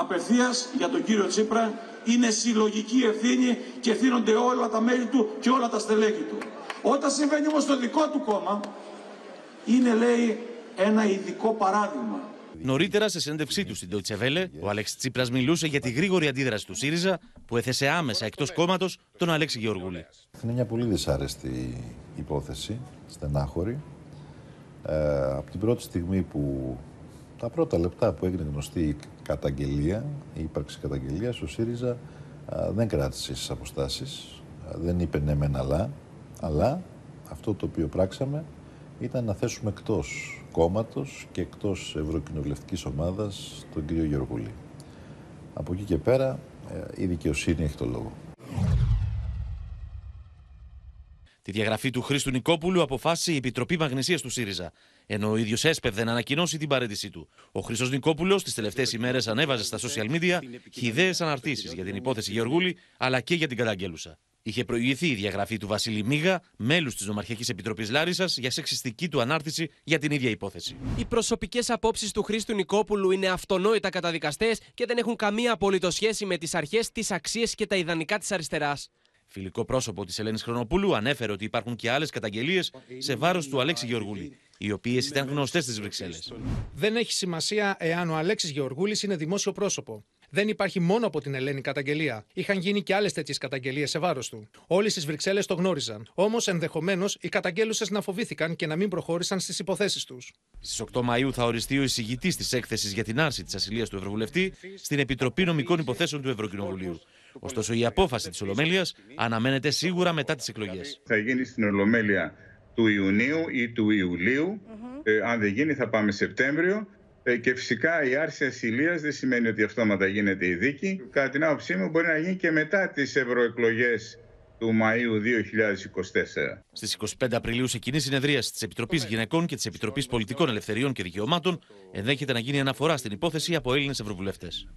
απευθείας για τον κύριο Τσίπρα είναι συλλογική ευθύνη και ευθύνονται όλα τα μέλη του και όλα τα στελέχη του. Όταν συμβαίνει όμως στο δικό του κόμμα, είναι λέει ένα ειδικό παράδειγμα. Νωρίτερα, σε συνέντευξή του στην Deutsche Welle, ο Αλέξη Τσίπρας μιλούσε για τη γρήγορη αντίδραση του ΣΥΡΙΖΑ που έθεσε άμεσα εκτός κόμματος τον Αλέξη Γεωργούλη. Είναι μια πολύ δυσάρεστη υπόθεση, στενάχωρη. Ε, από την πρώτη στιγμή που τα πρώτα λεπτά που έγινε γνωστή η καταγγελία, η ύπαρξη καταγγελίας, ο ΣΥΡΙΖΑ δεν κράτησε τι αποστάσεις. Δεν είπε ναι μεν αλλά, αλλά αυτό το οποίο πράξαμε ήταν να θέσουμε εκτός κόμματος και εκτός ευρωκοινοβουλευτικής ομάδας τον κύριο Γεωργούλη. Από εκεί και πέρα ε, η δικαιοσύνη έχει το λόγο. Τη διαγραφή του Χρήστου Νικόπουλου αποφάσισε η Επιτροπή Μαγνησίας του ΣΥΡΙΖΑ, ενώ ο ίδιος έσπευδε να ανακοινώσει την παρέτησή του. Ο Χρήστος Νικόπουλος τις τελευταίες ημέρες ανέβαζε στα social media χιδαίε αναρτήσεις για την υπόθεση Γεωργούλη αλλά και για την καταγγέλουσα. Είχε προηγηθεί η διαγραφή του Βασίλη Μίγα, μέλους της Νομαρχιακής Επιτροπής Λάρισας, για σεξιστική του ανάρτηση για την ίδια υπόθεση. Οι προσωπικές απόψεις του Χρήστου Νικόπουλου είναι αυτονόητα καταδικαστές και δεν έχουν καμία απολύτως σχέση με τις αρχές, τις αξίες και τα ιδανικά της αριστεράς. Φιλικό πρόσωπο της Ελένης Χρονοπούλου ανέφερε ότι υπάρχουν και άλλες καταγγελίες σε βάρος του Αλέξη Γεωργούλη, οι οποίες ήταν γνωστές στις Βρυξέλλες. Δεν έχει σημασία εάν ο Αλέξης Γεωργούλης είναι δημόσιο πρόσωπο. Δεν υπάρχει μόνο από την Ελένη καταγγελία. Είχαν γίνει και άλλες τέτοιες καταγγελίες σε βάρος του. Όλοι στις Βρυξέλλες το γνώριζαν. Όμως ενδεχομένως οι καταγγέλουσες να φοβήθηκαν και να μην προχώρησαν στις υποθέσεις τους. Στις 8 Μαου θα οριστεί ο εισηγητής της έκθεσης για την άρση της ασυλίας του Ευρωβουλευτή στην Επιτροπή Νομικών Υποθέσεων του Ευρωκοινοβουλίου. Ωστόσο, η απόφαση της Ολομέλειας αναμένεται σίγουρα μετά τις εκλογές. Θα γίνει στην Ολομέλεια του Ιουνίου ή του Ιουλίου. Ε, αν δεν γίνει, θα πάμε Σεπτέμβριο. Ε, και φυσικά η άρση ασυλίας δεν σημαίνει ότι αυτόματα γίνεται η δίκη. Κατά την άποψή μου, μπορεί να γίνει και μετά τις ευρωεκλογές του Μαΐου 2024. Στις 25 Απριλίου σε κοινή συνεδρία της Επιτροπής Γυναικών και της Επιτροπής Πολιτικών Ελευθεριών και Δικαιωμάτων ενδέχεται να γίνει αναφορά στην υπόθεση από Έλληνες Ευρωβουλευτές.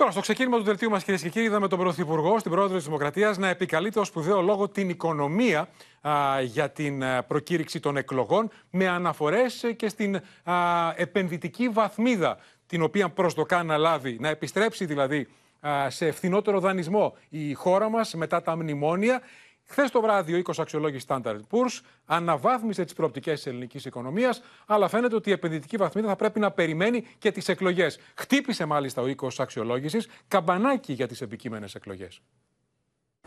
Τώρα, στο ξεκίνημα του δελτίου μας, κυρίες και κύριοι, είδαμε τον Πρωθυπουργό, στην Πρόεδρο της Δημοκρατίας, να επικαλείται ως σπουδαίο λόγο την οικονομία α, για την α, προκήρυξη των εκλογών, με αναφορές και στην α, επενδυτική βαθμίδα, την οποία προσδοκά να λάβει, να επιστρέψει δηλαδή σε φθηνότερο δανεισμό η χώρα μας μετά τα μνημόνια Χθες το βράδυ, ο οίκος αξιολόγηση Standard Poor's αναβάθμισε τις προοπτικές της ελληνικής οικονομίας, αλλά φαίνεται ότι η επενδυτική βαθμίδα θα πρέπει να περιμένει και τις εκλογές. Χτύπησε μάλιστα ο οίκος αξιολόγησης καμπανάκι για τις επικείμενες εκλογές.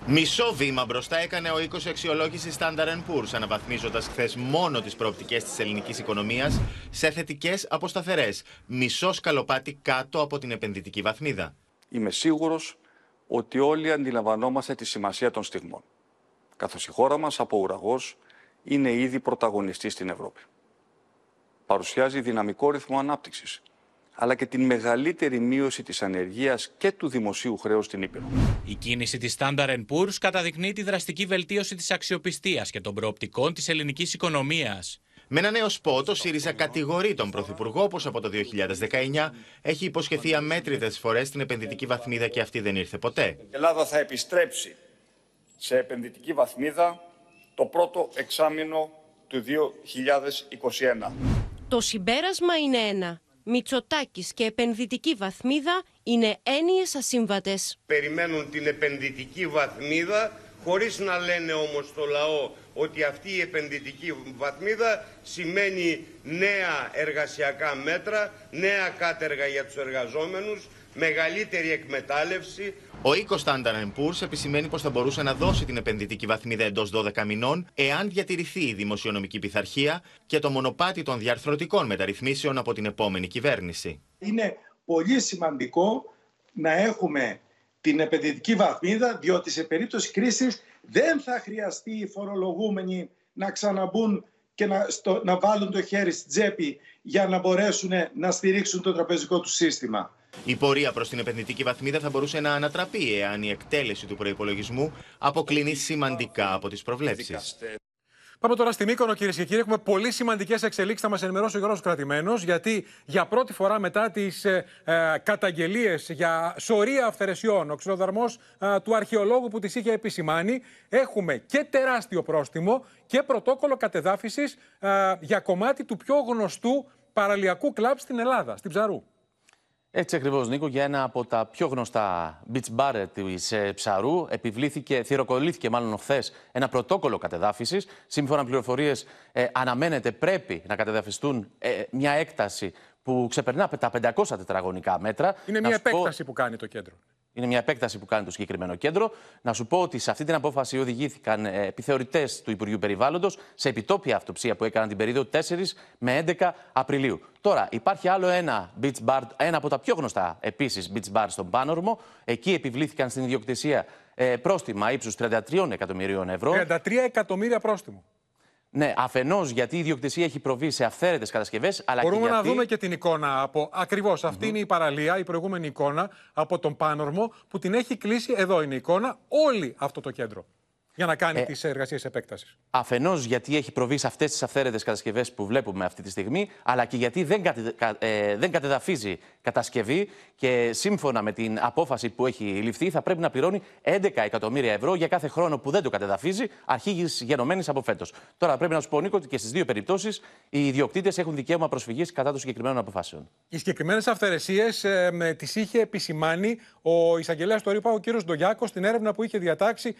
Μισό βήμα μπροστά έκανε ο οίκος αξιολόγησης Standard Poor's, αναβαθμίζοντας χθες μόνο τις προοπτικές της ελληνικής οικονομίας σε θετικές από σταθερέ. Μισό σκαλοπάτι κάτω από την επενδυτική βαθμίδα. Είμαι σίγουρος ότι όλοι αντιλαμβανόμαστε τη σημασία των στιγμών καθώς η χώρα μας από ουραγός είναι ήδη πρωταγωνιστή στην Ευρώπη. Παρουσιάζει δυναμικό ρυθμό ανάπτυξης, αλλά και την μεγαλύτερη μείωση της ανεργίας και του δημοσίου χρέους στην Ήπειρο. Η κίνηση της Standard Poor's καταδεικνύει τη δραστική βελτίωση της αξιοπιστίας και των προοπτικών της ελληνικής οικονομίας. Με ένα νέο σπότ, ο ΣΥΡΙΖΑ κατηγορεί τον Πρωθυπουργό πω από το 2019 έχει υποσχεθεί αμέτρητες φορές την επενδυτική βαθμίδα και αυτή δεν ήρθε ποτέ. Η Ελλάδα θα επιστρέψει σε επενδυτική βαθμίδα το πρώτο εξάμεινο του 2021. Το συμπέρασμα είναι ένα. Μητσοτάκης και επενδυτική βαθμίδα είναι έννοιες ασύμβατες. Περιμένουν την επενδυτική βαθμίδα χωρίς να λένε όμως στο λαό ότι αυτή η επενδυτική βαθμίδα σημαίνει νέα εργασιακά μέτρα, νέα κάτεργα για τους εργαζόμενους, μεγαλύτερη εκμετάλλευση. Ο οίκος Standard Poor's επισημαίνει πως θα μπορούσε να δώσει την επενδυτική βαθμίδα εντός 12 μηνών, εάν διατηρηθεί η δημοσιονομική πειθαρχία και το μονοπάτι των διαρθρωτικών μεταρρυθμίσεων από την επόμενη κυβέρνηση. Είναι πολύ σημαντικό να έχουμε την επενδυτική βαθμίδα, διότι σε περίπτωση κρίσης δεν θα χρειαστεί οι φορολογούμενοι να ξαναμπούν και να, στο, να βάλουν το χέρι στην τσέπη για να μπορέσουν να στηρίξουν το τραπεζικό του σύστημα. Η πορεία προς την επενδυτική βαθμίδα θα μπορούσε να ανατραπεί εάν η εκτέλεση του προπολογισμού αποκλίνει σημαντικά από τις προβλέψεις. Πάμε τώρα στη Μύκονο, κυρίες και κύριοι. Έχουμε πολύ σημαντικές εξελίξεις. Θα μας ενημερώσει ο Γιώργος Κρατημένος, γιατί για πρώτη φορά μετά τις ε, ε καταγγελίες για σωρία αυθαιρεσιών, ο ξυλοδαρμό ε, του αρχαιολόγου που τις είχε επισημάνει, έχουμε και τεράστιο πρόστιμο και πρωτόκολλο κατεδάφισης ε, για κομμάτι του πιο γνωστού παραλιακού κλαμπ στην Ελλάδα, στην Ψαρού. Έτσι ακριβώς, Νίκο, για ένα από τα πιο γνωστά beach bar της ε, Ψαρού, επιβλήθηκε, θηροκολλήθηκε μάλλον χθε ένα πρωτόκολλο κατεδάφισης. Σύμφωνα με πληροφορίες, ε, αναμένεται πρέπει να κατεδαφιστούν ε, μια έκταση που ξεπερνά τα 500 τετραγωνικά μέτρα. Είναι μια επέκταση που κάνει το κέντρο. Είναι μια επέκταση που κάνει το συγκεκριμένο κέντρο. Να σου πω ότι σε αυτή την απόφαση οδηγήθηκαν ε, επιθεωρητές του Υπουργείου Περιβάλλοντος σε επιτόπια αυτοψία που έκαναν την περίοδο 4 με 11 Απριλίου. Τώρα, υπάρχει άλλο ένα beach bar, ένα από τα πιο γνωστά επίσης beach bar στον Πάνορμο. Εκεί επιβλήθηκαν στην ιδιοκτησία ε, πρόστιμα ύψους 33 εκατομμυρίων ευρώ. 33 εκατομμύρια πρόστιμο. Ναι, αφενός γιατί η ιδιοκτησία έχει προβεί σε αυθαίρετες κατασκευές, αλλά Μπορούμε και γιατί... να δούμε και την εικόνα από. Ακριβώς αυτή είναι η παραλία, η προηγούμενη εικόνα από τον Πάνορμο που την έχει κλείσει. Εδώ είναι η εικόνα, όλη αυτό το κέντρο για να κάνει ε, τις εργασίες επέκτασης. Αφενός γιατί έχει προβεί σε αυτές τις αυθαίρετες κατασκευές που βλέπουμε αυτή τη στιγμή, αλλά και γιατί δεν, κατε, ε, δεν κατεδαφίζει κατασκευή και σύμφωνα με την απόφαση που έχει ληφθεί θα πρέπει να πληρώνει 11 εκατομμύρια ευρώ για κάθε χρόνο που δεν το κατεδαφίζει, αρχήγης γενομένης από φέτος. Τώρα πρέπει να σου πω, Νίκο, ότι και στις δύο περιπτώσεις οι ιδιοκτήτες έχουν δικαίωμα προσφυγής κατά των συγκεκριμένων αποφάσεων. Οι συγκεκριμένες αυθαιρεσίες ε, τις είχε επισημάνει ο εισαγγελέας του ΡΥΠΑ, ο κ. Ντογιάκος, στην έρευνα που είχε διατάξει,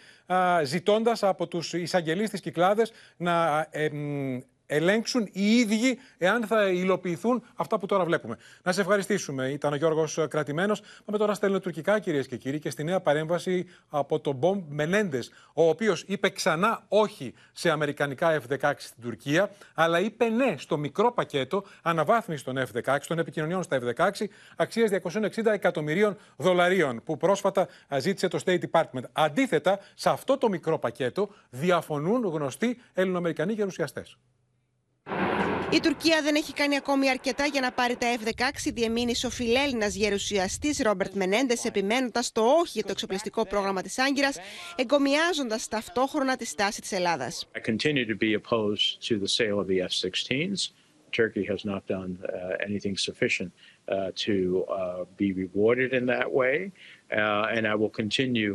ζητώντας από τους εισαγγελείς της Κυκλάδε να ε, ελέγξουν οι ίδιοι εάν θα υλοποιηθούν αυτά που τώρα βλέπουμε. Να σε ευχαριστήσουμε. Ήταν ο Γιώργος Κρατημένος. Πάμε τώρα στα ελληνοτουρκικά, κυρίες και κύριοι, και στη νέα παρέμβαση από τον Μπομπ Μενέντες, ο οποίος είπε ξανά όχι σε αμερικανικά F-16 στην Τουρκία, αλλά είπε ναι στο μικρό πακέτο αναβάθμιση των F-16, των επικοινωνιών στα F-16, αξίας 260 εκατομμυρίων δολαρίων, που πρόσφατα ζήτησε το State Department. Αντίθετα, σε αυτό το μικρό πακέτο διαφωνούν γνωστοί Ελληνοαμερικανοί γερουσιαστές. Η Τουρκία δεν έχει κάνει ακόμη αρκετά για να πάρει τα F-16, διεμήνυσε ο φιλέλληνας γερουσιαστής Ρόμπερτ Μενέντες, επιμένοντας το όχι για το εξοπλιστικό πρόγραμμα της Άγκυρας, εγκομιάζοντας ταυτόχρονα τη στάση της Ελλάδας. Turkey has not done uh, anything sufficient uh, to uh, be rewarded in that way, and I will continue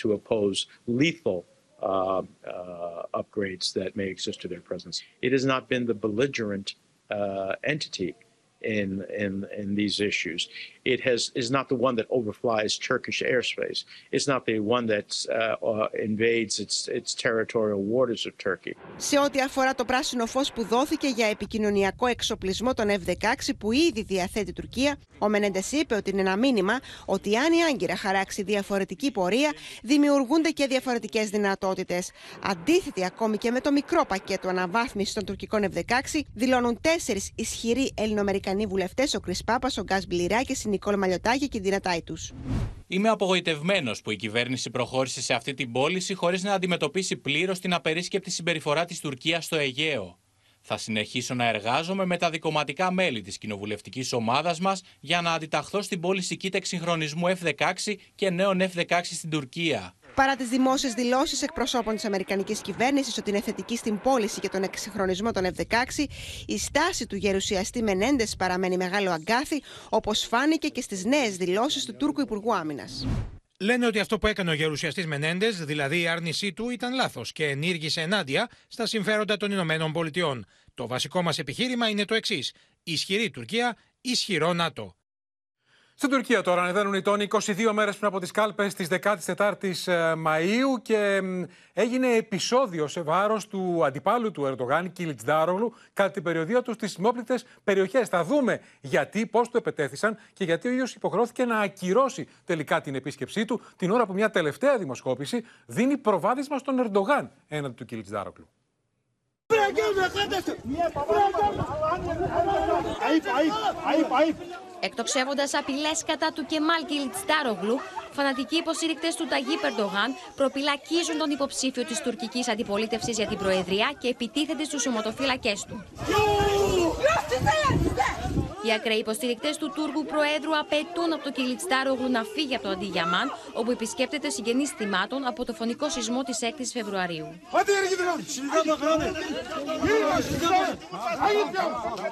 to oppose lethal uh, uh, upgrades that may exist to their presence. It has not been the belligerent uh, entity in, in, in these issues. It has, is not the one that overflies Turkish airspace. It's not the one that uh, uh, invades its, its territorial waters of Turkey. Σε ό,τι αφορά το πράσινο φως που δόθηκε για επικοινωνιακό εξοπλισμό των F-16 που ήδη διαθέτει η Τουρκία, ο Μενέντες είπε ότι είναι ένα μήνυμα ότι αν η Άγκυρα χαράξει διαφορετική πορεία, δημιουργούνται και διαφορετικές δυνατότητες. Αντίθετη ακόμη και με το μικρό πακέτο αναβάθμισης των τουρκικών F-16, δηλώνουν τέσσερις ισχυροί ελληνοαμερικανοί Αμερικανοί βουλευτές, ο Κρι Πάπας, ο Γκάς Μπληράκη, η Νικόλ Μαλιωτάκη και η Ντίνα Τάιτου. Είμαι απογοητευμένος που η κυβέρνηση προχώρησε σε αυτή την πώληση χωρίς να αντιμετωπίσει πλήρως την απερίσκεπτη συμπεριφορά της Τουρκίας στο Αιγαίο. Θα συνεχίσω να εργάζομαι με τα δικοματικά μέλη της κοινοβουλευτικής ομάδας μας για να αντιταχθώ στην πώληση κοίτα εξυγχρονισμού F-16 και νέων F-16 στην Τουρκία. Παρά τις δημόσιες δηλώσεις εκπροσώπων της Αμερικανικής κυβέρνησης ότι είναι θετική στην πώληση και τον εξυγχρονισμό των F-16, η στάση του γερουσιαστή Μενέντες παραμένει μεγάλο αγκάθι, όπως φάνηκε και στις νέες δηλώσεις του Τούρκου Υπουργού Άμυνας. Λένε ότι αυτό που έκανε ο γερουσιαστής Μενέντες, δηλαδή η άρνησή του, ήταν λάθος και ενήργησε ενάντια στα συμφέροντα των Ηνωμένων Πολιτειών. Το βασικό μας επιχείρημα είναι το εξής: Ισχυρή Τουρκία, ισχυρό ΝΑΤΟ. Στην Τουρκία τώρα ανεβαίνουν οι τόνοι 22 μέρες πριν από τις κάλπες της 14η Μαου και έγινε επεισόδιο σε βάρος του αντιπάλου του Ερντογάν, Κίλιτ Ντάρογλου, κατά την περιοδία του στις μόπλητε περιοχές. Θα δούμε γιατί, πώς του επετέθησαν και γιατί ο ίδιος υποχρεώθηκε να ακυρώσει τελικά την επίσκεψή του, την ώρα που μια τελευταία δημοσκόπηση δίνει προβάδισμα στον Ερντογάν έναντι του Κίλιτ Ντάρογλου. Εκτοξεύοντας απειλές κατά του Κεμάλ Κιλτστάρογλου, φανατικοί υποστηρικτέ του Ταγί Περντογάν προπυλακίζουν τον υποψήφιο της τουρκικής αντιπολίτευσης για την Προεδρία και επιτίθεται στους σωματοφύλακέ του. Οι ακραίοι υποστηρικτέ του Τούρκου Προέδρου απαιτούν από το Κιλιτστάρογλου να φύγει από το Αντιγιαμάν, όπου επισκέπτεται συγγενεί θυμάτων από το φωνικό σεισμό τη 6η Φεβρουαρίου.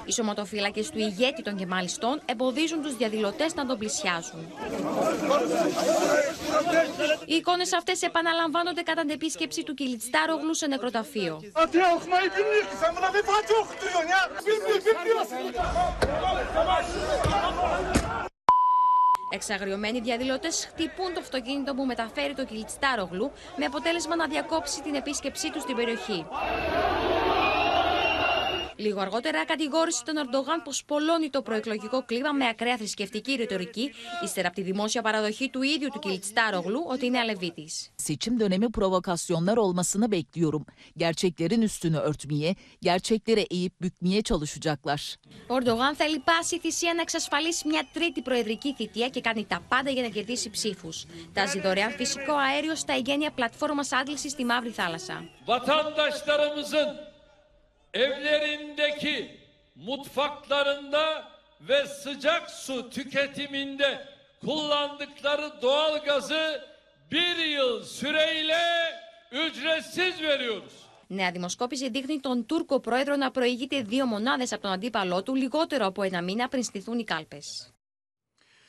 Οι σωματοφύλακε του ηγέτη των Κεμαλιστών εμποδίζουν του διαδηλωτέ να τον πλησιάσουν. Οι εικόνε αυτέ επαναλαμβάνονται κατά την επίσκεψη του Κιλιτστάρογλου σε νεκροταφείο. Εξαγριωμένοι διαδηλωτέ χτυπούν το αυτοκίνητο που μεταφέρει το Κιλτστάρογλου με αποτέλεσμα να διακόψει την επίσκεψή τους στην περιοχή. Λίγο αργότερα κατηγόρησε τον Ερντογάν πως πολλώνει το προεκλογικό κλίμα με ακραία θρησκευτική ρητορική, ύστερα από τη δημόσια παραδοχή του ίδιου του Κιλτστάρογλου ότι είναι Αλεβίτης. Seçim dönemi provokasyonlar olmasını bekliyorum. Gerçeklerin üstünü örtmeye, gerçeklere eğip bükmeye çalışacaklar. Ο Ερντογάν θέλει πάση θυσία να εξασφαλίσει μια τρίτη προεδρική θητεία και κάνει τα πάντα για να κερδίσει ψήφους. Τάζει δωρεάν φυσικό αέριο στα εγγένεια πλατφόρμας άντλησης στη Μαύρη Θάλασσα. vatandaşlarımızın evlerindeki mutfaklarında ve sıcak su tüketiminde kullandıkları doğalgazı bir yıl süreyle ücretsiz veriyoruz. Νέα δημοσκόπηση δείχνει τον Τούρκο πρόεδρο να προηγείται δύο μονάδες από τον αντίπαλό του λιγότερο από ένα μήνα πριν στηθούν οι κάλπες.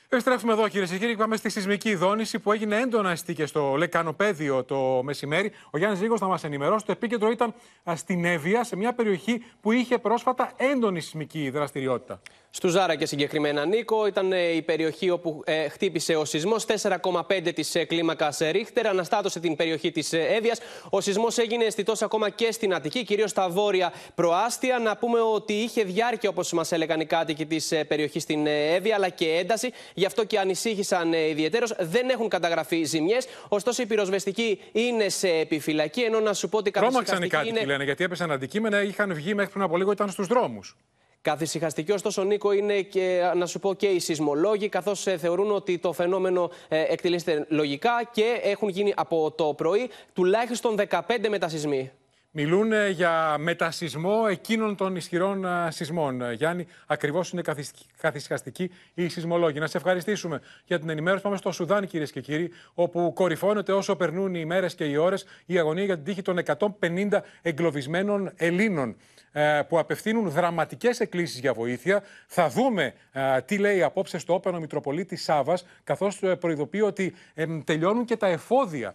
Επιστρέφουμε εδώ κυρίες και κύριοι. Πάμε στη σεισμική δόνηση που έγινε έντονα αισθή και στο Λεκανοπέδιο το μεσημέρι. Ο Γιάννης Ρίγο θα μας ενημερώσει. Το επίκεντρο ήταν στην Εύβοια, σε μια περιοχή που είχε πρόσφατα έντονη σεισμική δραστηριότητα. Στου Ζάρα και συγκεκριμένα Νίκο ήταν ε, η περιοχή όπου ε, χτύπησε ο σεισμός 4,5 της ε, κλίμακας Ρίχτερ, αναστάτωσε την περιοχή της ε, Εύβοιας. Ο σεισμός έγινε αισθητός ακόμα και στην Αττική, κυρίως στα βόρεια προάστια. Να πούμε ότι είχε διάρκεια όπως μας έλεγαν οι κάτοικοι της ε, περιοχής στην ε, Εύβοια, αλλά και ένταση. Γι' αυτό και ανησύχησαν ε, ιδιαίτερως. Δεν έχουν καταγραφεί ζημιές, ωστόσο η πυροσβεστική είναι σε επιφυλακή, ενώ να σου πω ότι Τρόμαξαν οι καθησυχαστική κάτοικοι, λένε, γιατί έπεσαν αντικείμενα, είχαν βγει μέχρι πριν από λίγο, ήταν στους δρόμους. Καθησυχαστική, ωστόσο, Νίκο, είναι και να σου πω και οι σεισμολόγοι, καθώς θεωρούν ότι το φαινόμενο ε, εκτελήσεται λογικά και έχουν γίνει από το πρωί τουλάχιστον 15 μετασυσμοί. Μιλούν ε, για μετασυσμό εκείνων των ισχυρών ε, σεισμών. Ε, Γιάννη, ακριβώς είναι καθισ- καθησυχαστικοί οι σεισμολόγοι. Να σε ευχαριστήσουμε για την ενημέρωση. Πάμε στο Σουδάν, κυρίες και κύριοι, όπου κορυφώνεται όσο περνούν οι μέρες και οι ώρες η αγωνία για την τύχη των 150 εγκλωβισμένων Ελλήνων ε, που απευθύνουν δραματικές εκκλήσεις για βοήθεια. Θα δούμε ε, τι λέει απόψε στο όπερο Μητροπολίτη Σάβας, καθώς προειδοποιεί ότι εμ, τελειώνουν και τα εφόδια α,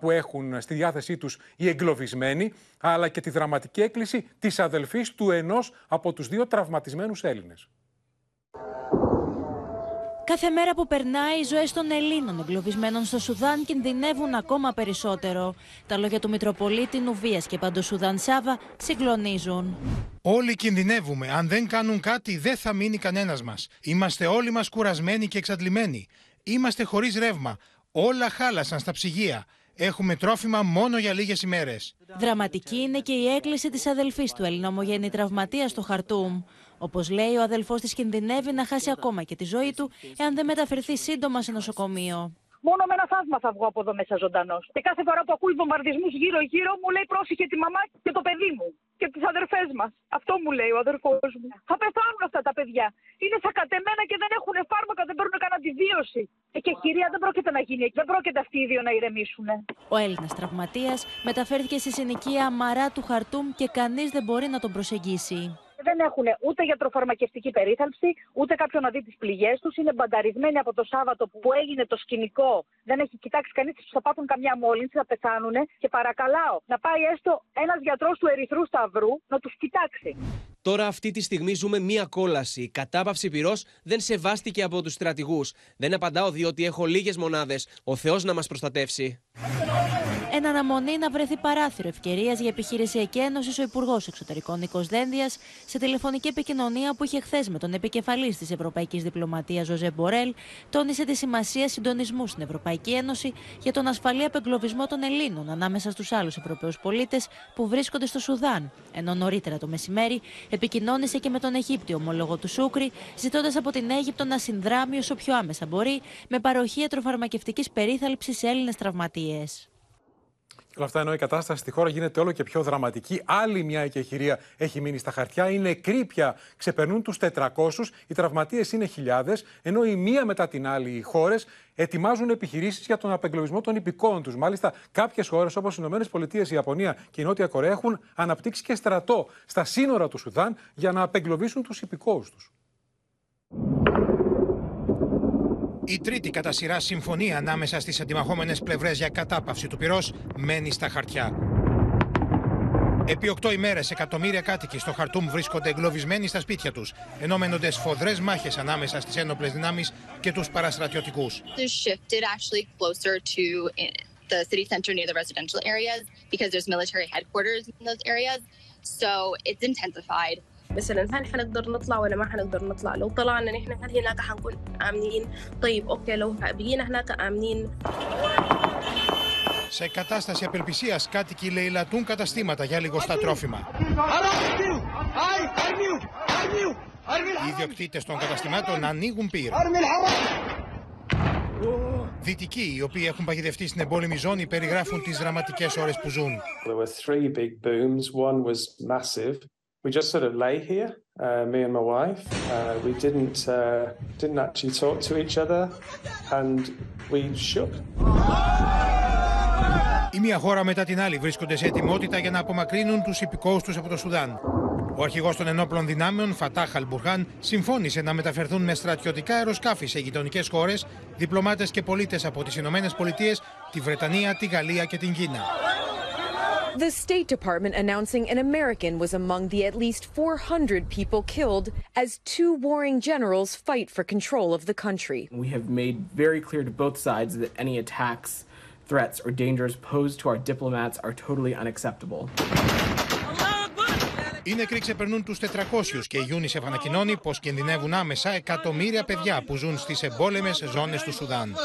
που έχουν στη διάθεσή τους οι εγκλωβισμένοι, αλλά και τη δραματική έκκληση της αδελφής του ενός από τους δύο τραυματισμένους Έλληνες. Κάθε μέρα που περνάει, οι ζωές των Ελλήνων εγκλωβισμένων στο Σουδάν κινδυνεύουν ακόμα περισσότερο. Τα λόγια του Μητροπολίτη Νουβίας και παντού Σουδάν Σάβα συγκλονίζουν. Όλοι κινδυνεύουμε. Αν δεν κάνουν κάτι, δεν θα μείνει κανένας μας. Είμαστε όλοι μας κουρασμένοι και εξαντλημένοι. Είμαστε χωρίς ρεύμα. Όλα χάλασαν στα ψυγεία. Έχουμε τρόφιμα μόνο για λίγες ημέρες. Δραματική είναι και η έκκληση της αδελφής του Ελληνομογενή τραυματίας στο Χαρτούμ. Όπως λέει, ο αδελφός της κινδυνεύει να χάσει ακόμα και τη ζωή του, εάν δεν μεταφερθεί σύντομα σε νοσοκομείο. Μόνο με ένα θαύμα θα βγω από εδώ μέσα ζωντανός. Και κάθε φορά που ακούει βομβαρδισμούς γύρω-γύρω μου λέει πρόσεχε τη μαμά και το παιδί μου. Και τις αδερφές μας. Αυτό μου λέει ο αδερφός μου. Θα πεθάνουν αυτά τα παιδιά. Είναι σακατεμένα και δεν έχουν φάρμακα, δεν παίρνουν καν αντιβίωση. Ε, και κυρία δεν πρόκειται να γίνει. Δεν πρόκειται αυτοί οι δύο να ηρεμήσουν. Ο Έλληνας τραυματίας μεταφέρθηκε στη συνοικία Μαρά του Χαρτούμ και κανείς δεν μπορεί να τον προσεγγίσει δεν έχουν ούτε γιατροφαρμακευτική περίθαλψη, ούτε κάποιον να δει τις πληγές τους. Είναι μπανταρισμένοι από το Σάββατο που έγινε το σκηνικό. Δεν έχει κοιτάξει κανείς τους θα πάθουν καμιά μόλυνση, θα πεθάνουν. Και παρακαλάω να πάει έστω ένας γιατρός του Ερυθρού Σταυρού να τους κοιτάξει. Τώρα αυτή τη στιγμή ζούμε μία κόλαση. Η κατάπαυση πυρός δεν σεβάστηκε από τους στρατηγούς. Δεν απαντάω διότι έχω λίγες μονάδες. Ο Θεός να μας προστατεύσει. Εν αναμονή να βρεθεί παράθυρο ευκαιρίας για επιχειρησιακή ένωση ο Υπουργός Εξωτερικών Νίκος Δένδιας σε τηλεφωνική επικοινωνία που είχε χθες με τον επικεφαλής της Ευρωπαϊκής Διπλωματίας Ζωζέ Μπορέλ, τόνισε τη σημασία συντονισμού στην Ευρωπαϊκή Ένωση για τον ασφαλή απεγκλωβισμό των Ελλήνων ανάμεσα στους άλλους Ευρωπαίους πολίτες που βρίσκονται στο Σουδάν. Ενώ νωρίτερα το μεσημέρι επικοινώνησε και με τον Αιγύπτιο ομόλογο του Σούκρη, ζητώντας από την Αίγυπτο να συνδράμει όσο πιο άμεσα μπορεί με παροχή ιατροφαρμακευτικής περίθαλψης σε Έλληνες τραυματίες. Όλα αυτά ενώ η κατάσταση στη χώρα γίνεται όλο και πιο δραματική. Άλλη μια εκεχηρία έχει μείνει στα χαρτιά. Οι νεκροί πια ξεπερνούν τους 400, οι τραυματίες είναι χιλιάδες, ενώ η μία μετά την άλλη οι χώρες ετοιμάζουν επιχειρήσεις για τον απεγκλωβισμό των υπηκόων τους. Μάλιστα, κάποιες χώρες όπως οι ΗΠΑ, η Ιαπωνία και η Νότια Κορέα έχουν αναπτύξει και στρατό στα σύνορα του Σουδάν για να απεγκλωβίσουν τους υπηκόους τους. Η τρίτη κατά σειρά συμφωνία ανάμεσα στις αντιμαχόμενες πλευρές για κατάπαυση του πυρός μένει στα χαρτιά. Επί οκτώ ημέρες, εκατομμύρια κάτοικοι στο Χαρτούμ βρίσκονται εγκλωβισμένοι στα σπίτια τους, ενώ μένονται σφοδρέ μάχες ανάμεσα στις ένοπλες δυνάμεις και τους παραστρατιωτικούς. The city center near the residential areas because there's military headquarters in those areas. So it's intensified. مثلا هل حنقدر نطلع ولا ما حنقدر نطلع لو طلعنا نحن هل هناك حنكون آمنين طيب أوكي لو بقينا هناك آمنين Σε κατάσταση απελπισίας κάτοικοι λαιλατούν καταστήματα για λιγοστά τρόφιμα. Οι ιδιοκτήτε των καταστημάτων ανοίγουν πύρα. Δυτικοί, οι οποίοι έχουν παγιδευτεί στην εμπόλεμη ζώνη, περιγράφουν τις δραματικές ώρες που ζουν. There were three big booms. One was massive. we just sort of lay here, uh, me and my wife. Uh, we didn't uh, didn't actually talk to each other, and we shook. Η μία χώρα μετά την άλλη βρίσκονται σε ετοιμότητα για να απομακρύνουν τους υπηκόους τους από το Σουδάν. Ο αρχηγός των ενόπλων δυνάμεων, Φατάχ Αλμπουρχάν, συμφώνησε να μεταφερθούν με στρατιωτικά αεροσκάφη σε γειτονικές χώρες διπλωμάτες και πολίτες από τις Ηνωμένες Πολιτείες, τη Βρετανία, τη Γαλλία και την Κίνα. The State Department announcing an American was among the at least 400 people killed as two warring generals fight for control of the country. We have made very clear to both sides that any attacks, threats, or dangers posed to our diplomats are totally unacceptable. Οι νεκροί ξεπερνούν τους 400 και η UNICEF ανακοινώνει πως κινδυνεύουν άμεσα εκατομμύρια παιδιά που ζουν στις εμπόλεμες ζώνες του Σουδάν.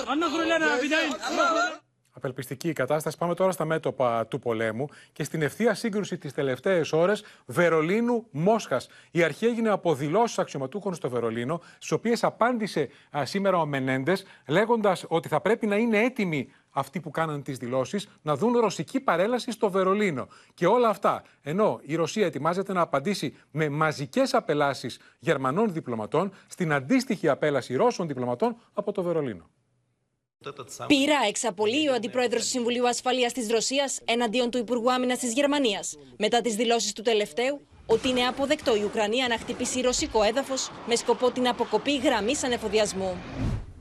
Απελπιστική η κατάσταση. Πάμε τώρα στα μέτωπα του πολέμου και στην ευθεία σύγκρουση τις τελευταίες ώρες Βερολίνου-Μόσχα. Η αρχή έγινε από δηλώσεις αξιωματούχων στο Βερολίνο, στις οποίες απάντησε σήμερα ο Μενέντες, λέγοντας ότι θα πρέπει να είναι έτοιμοι αυτοί που κάναν τις δηλώσεις να δουν ρωσική παρέλαση στο Βερολίνο. Και όλα αυτά, ενώ η Ρωσία ετοιμάζεται να απαντήσει με μαζικές απελάσεις Γερμανών διπλωματών στην αντίστοιχη απέλαση Ρώσων διπλωματών από το Βερολίνο. Πήρα εξαπολύει ο αντιπρόεδρος του Συμβουλίου Ασφαλείας της Ρωσίας εναντίον του Υπουργού Άμυνας της Γερμανίας μετά τις δηλώσεις του τελευταίου ότι είναι αποδεκτό η Ουκρανία να χτυπήσει ρωσικό έδαφος με σκοπό την αποκοπή γραμμής ανεφοδιασμού.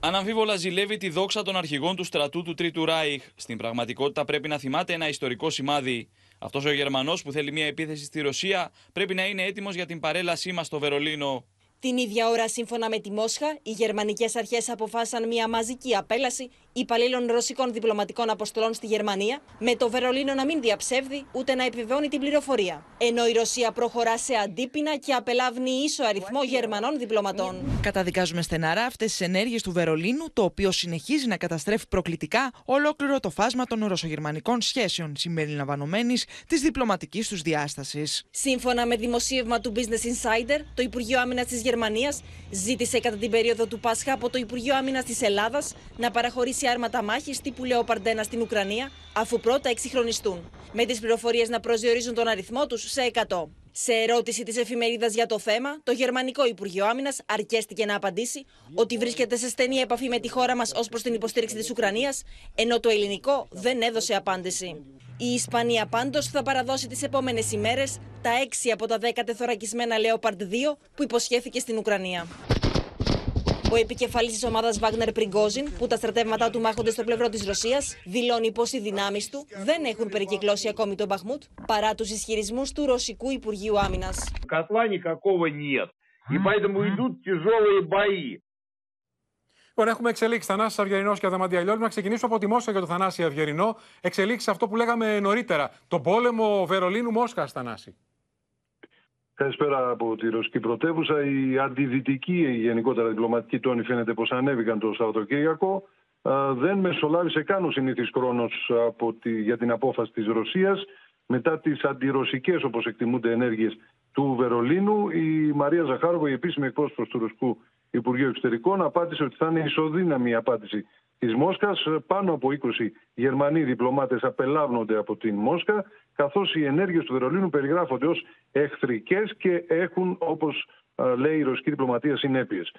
Αναμφίβολα ζηλεύει τη δόξα των αρχηγών του στρατού του Τρίτου Ράιχ. Στην πραγματικότητα πρέπει να θυμάται ένα ιστορικό σημάδι. Αυτός ο Γερμανός που θέλει μια επίθεση στη Ρωσία πρέπει να είναι έτοιμος για την παρέλασή μας στο Βερολίνο. Την ίδια ώρα, σύμφωνα με τη Μόσχα, οι γερμανικές αρχές αποφάσισαν μια μαζική απέλαση υπαλλήλων ρωσικών διπλωματικών αποστολών στη Γερμανία, με το Βερολίνο να μην διαψεύδει ούτε να επιβεβαιώνει την πληροφορία. Ενώ η Ρωσία προχωρά σε αντίπεινα και απελάβνει ίσο αριθμό Γερμανών διπλωματών. Καταδικάζουμε στεναρά αυτές τις ενέργειες του Βερολίνου, το οποίο συνεχίζει να καταστρέφει προκλητικά ολόκληρο το φάσμα των ρωσογερμανικών σχέσεων, συμπεριλαμβανομένης της διπλωματικής τους διάστασης. Σύμφωνα με δημοσίευμα του Business Insider, το Υπουργείο Άμυνας της Γερμανίας ζήτησε κατά την περίοδο του Πάσχα από το Υπουργείο Άμυνας της Ελλάδας να παραχωρήσει άρματα μάχης τύπου Λεοπαρντένα στην Ουκρανία, αφού πρώτα εξυγχρονιστούν. Με τις πληροφορίες να προσδιορίζουν τον αριθμό τους σε 100. Σε ερώτηση της εφημερίδας για το θέμα, το Γερμανικό Υπουργείο Άμυνας αρκέστηκε να απαντήσει ότι βρίσκεται σε στενή επαφή με τη χώρα μας ως προς την υποστήριξη της Ουκρανίας, ενώ το ελληνικό δεν έδωσε απάντηση. Η Ισπανία πάντως θα παραδώσει τις επόμενες ημέρες τα 6 από τα 10 τεθωρακισμένα Leopard 2 που υποσχέθηκε στην Ουκρανία. Ο επικεφαλής της ομάδας Βάγνερ Πριγκόζιν, που τα στρατεύματά του μάχονται στο πλευρό της Ρωσίας, δηλώνει πως οι δυνάμεις του δεν έχουν περικυκλώσει ακόμη τον Μπαχμούτ, παρά τους ισχυρισμούς του Ρωσικού Υπουργείου Άμυνας. Λοιπόν, έχουμε εξελίξει Θανάσης Αυγερινός και Αδαμαντία Λιόλου. Να ξεκινήσουμε από τη Μόσχα για το Θανάση Αυγερινό. Εξελίξεις αυτό που λέγαμε νωρίτερα. Το πόλεμο Βερολίνου Μόσχας, Θανάση. Καλησπέρα από τη Ρωσική πρωτεύουσα. Η αντιδυτική, η γενικότερα διπλωματική τόνη φαίνεται πως ανέβηκαν το Σαββατοκύριακο. Δεν μεσολάβησε καν ο συνήθις χρόνος για την απόφαση της Ρωσίας. Μετά τις αντιρωσικές, όπως εκτιμούνται, ενέργειες του Βερολίνου, η Μαρία Ζαχάροβα, η επίσημη εκπρόσωπος του Ρωσικού Υπουργείου Εξωτερικών, απάντησε ότι θα είναι ισοδύναμη η απάντηση της Μόσχας. Πάνω από 20 Γερμανοί διπλωμάτες απελάβνονται από την Μόσχα, καθώς οι ενέργειες του Βερολίνου περιγράφονται ως εχθρικές και έχουν, όπως λέει η ρωσική διπλωματία, συνέπειες.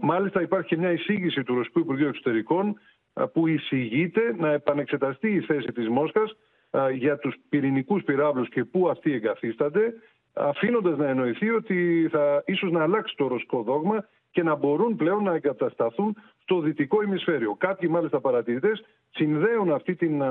Μάλιστα, υπάρχει μια εισήγηση του Ρωσικού Υπουργείου Εξωτερικών που εισηγείται να επανεξεταστεί η θέση της Μόσχας για τους πυρηνικούς πυράβλους και πού αυτοί εγκαθίστανται, αφήνοντας να εννοηθεί ότι θα ίσως να αλλάξει το ρωσικό δόγμα και να μπορούν πλέον να εγκατασταθούν στο δυτικό ημισφαίριο. Κάποιοι μάλιστα παρατηρητές συνδέουν αυτή την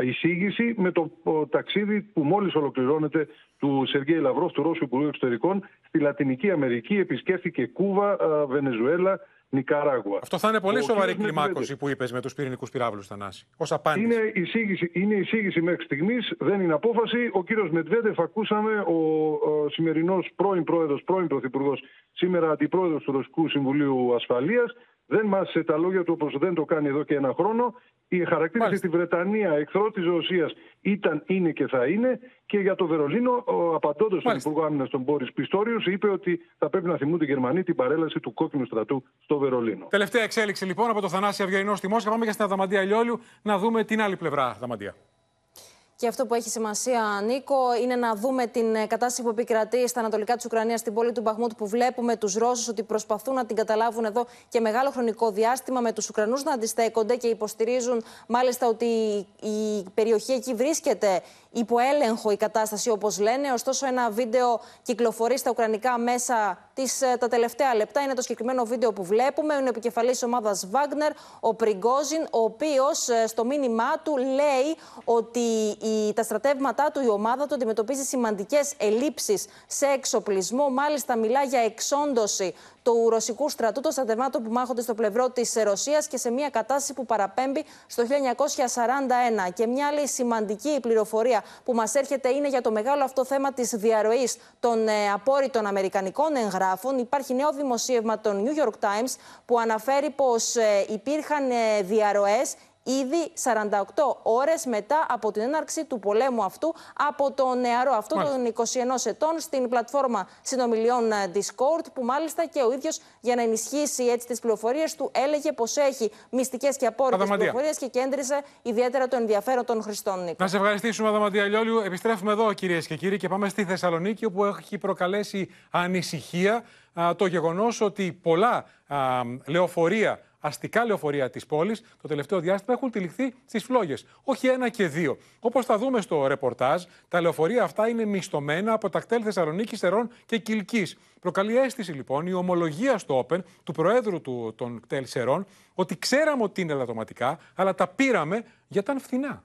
εισήγηση με το ταξίδι που μόλις ολοκληρώνεται του Σεργέη Λαυρόφ, του Ρώσου Υπουργού Εξωτερικών, στη Λατινική Αμερική. Επισκέφθηκε Κούβα, Βενεζουέλα, Νικαράγουα. Αυτό θα είναι πολύ σοβαρή κλιμάκωση που είπες με τους πυρηνικούς πυράβλους, Θανάση. Ω απάντηση. Είναι εισήγηση, είναι εισήγηση μέχρι στιγμής, δεν είναι απόφαση. Ο κύριος Μετβέντεφ, ακούσαμε, ο, ο σημερινός πρώην πρόεδρος, πρώην πρωθυπουργός, σήμερα αντιπρόεδρος του Ρωσικού Συμβουλίου Ασφαλείας, δεν μάσησε τα λόγια του όπως δεν το κάνει εδώ και ένα χρόνο. Η χαρακτήρισε τη Βρετανία εχθρό της Ρωσίας ήταν, είναι και θα είναι. Και για το Βερολίνο, απαντώντας στον Υπουργό Άμυνας, τον Μπόρις Πιστόριους, είπε ότι θα πρέπει να θυμούνται οι Γερμανοί την παρέλαση του κόκκινου στρατού στο Βερολίνο. Τελευταία εξέλιξη λοιπόν από το Θανάση Αυγερινό στη Μόσχα. Πάμε για στην Αδαμαντία Λιόλιου να δούμε την άλλη πλευρά. Αδαμαντία. Και αυτό που έχει σημασία, Νίκο, είναι να δούμε την ε, κατάσταση που επικρατεί στα ανατολικά της Ουκρανίας, στην πόλη του Μπαχμούτ, που βλέπουμε τους Ρώσους ότι προσπαθούν να την καταλάβουν εδώ και μεγάλο χρονικό διάστημα, με τους Ουκρανούς να αντιστέκονται και υποστηρίζουν μάλιστα ότι η περιοχή εκεί βρίσκεται υπό έλεγχο η κατάσταση, όπως λένε. Ωστόσο, ένα βίντεο κυκλοφορεί στα Ουκρανικά μέσα τις, ε, τα τελευταία λεπτά. Είναι το συγκεκριμένο βίντεο που βλέπουμε. Είναι ο επικεφαλής ομάδας Βάγνερ, ο Πριγκόζιν, ο οποίος ε, στο μήνυμά του λέει ότι η, τα στρατεύματά του, η ομάδα του αντιμετωπίζει σημαντικές ελλείψεις σε εξοπλισμό. Μάλιστα, μιλά για εξόντωση του ρωσικού στρατού των στρατευμάτων που μάχονται στο πλευρό της Ρωσίας και σε μια κατάσταση που παραπέμπει στο 1941. Και μια άλλη σημαντική πληροφορία που μας έρχεται είναι για το μεγάλο αυτό θέμα της διαρροής των ε, απόρριτων Αμερικανικών εγγράφων. Υπάρχει νέο δημοσίευμα των New York Times που αναφέρει πως ε, υπήρχαν ε, διαρροές ήδη 48 ώρες μετά από την έναρξη του πολέμου αυτού από τον νεαρό αυτό των 21 ετών στην πλατφόρμα συνομιλιών ε, Discord που μάλιστα και ο ίδιος για να ενισχύσει έτσι τις πληροφορίες του έλεγε πως έχει μυστικές και απόρριτες πληροφορίες και κέντριζε ιδιαίτερα το ενδιαφέρον των χρηστών. Να σε ευχαριστήσουμε Αδαμαντία Λιόλιου. Επιστρέφουμε εδώ κυρίες και κύριοι και πάμε στη Θεσσαλονίκη όπου έχει προκαλέσει ανησυχία το γεγονός ότι πολλά λεωφορεία αστικά λεωφορεία της πόλης το τελευταίο διάστημα έχουν τυλιχθεί στις φλόγες. Όχι ένα και δύο. Όπως θα δούμε στο ρεπορτάζ, τα λεωφορεία αυτά είναι μισθωμένα από τα κτέλ Θεσσαλονίκης, Σερών και Κυλκής. Προκαλεί αίσθηση λοιπόν η ομολογία στο Open του Προέδρου του, των κτέλ Σερών ότι ξέραμε ότι είναι ελαττωματικά, αλλά τα πήραμε γιατί ήταν φθηνά.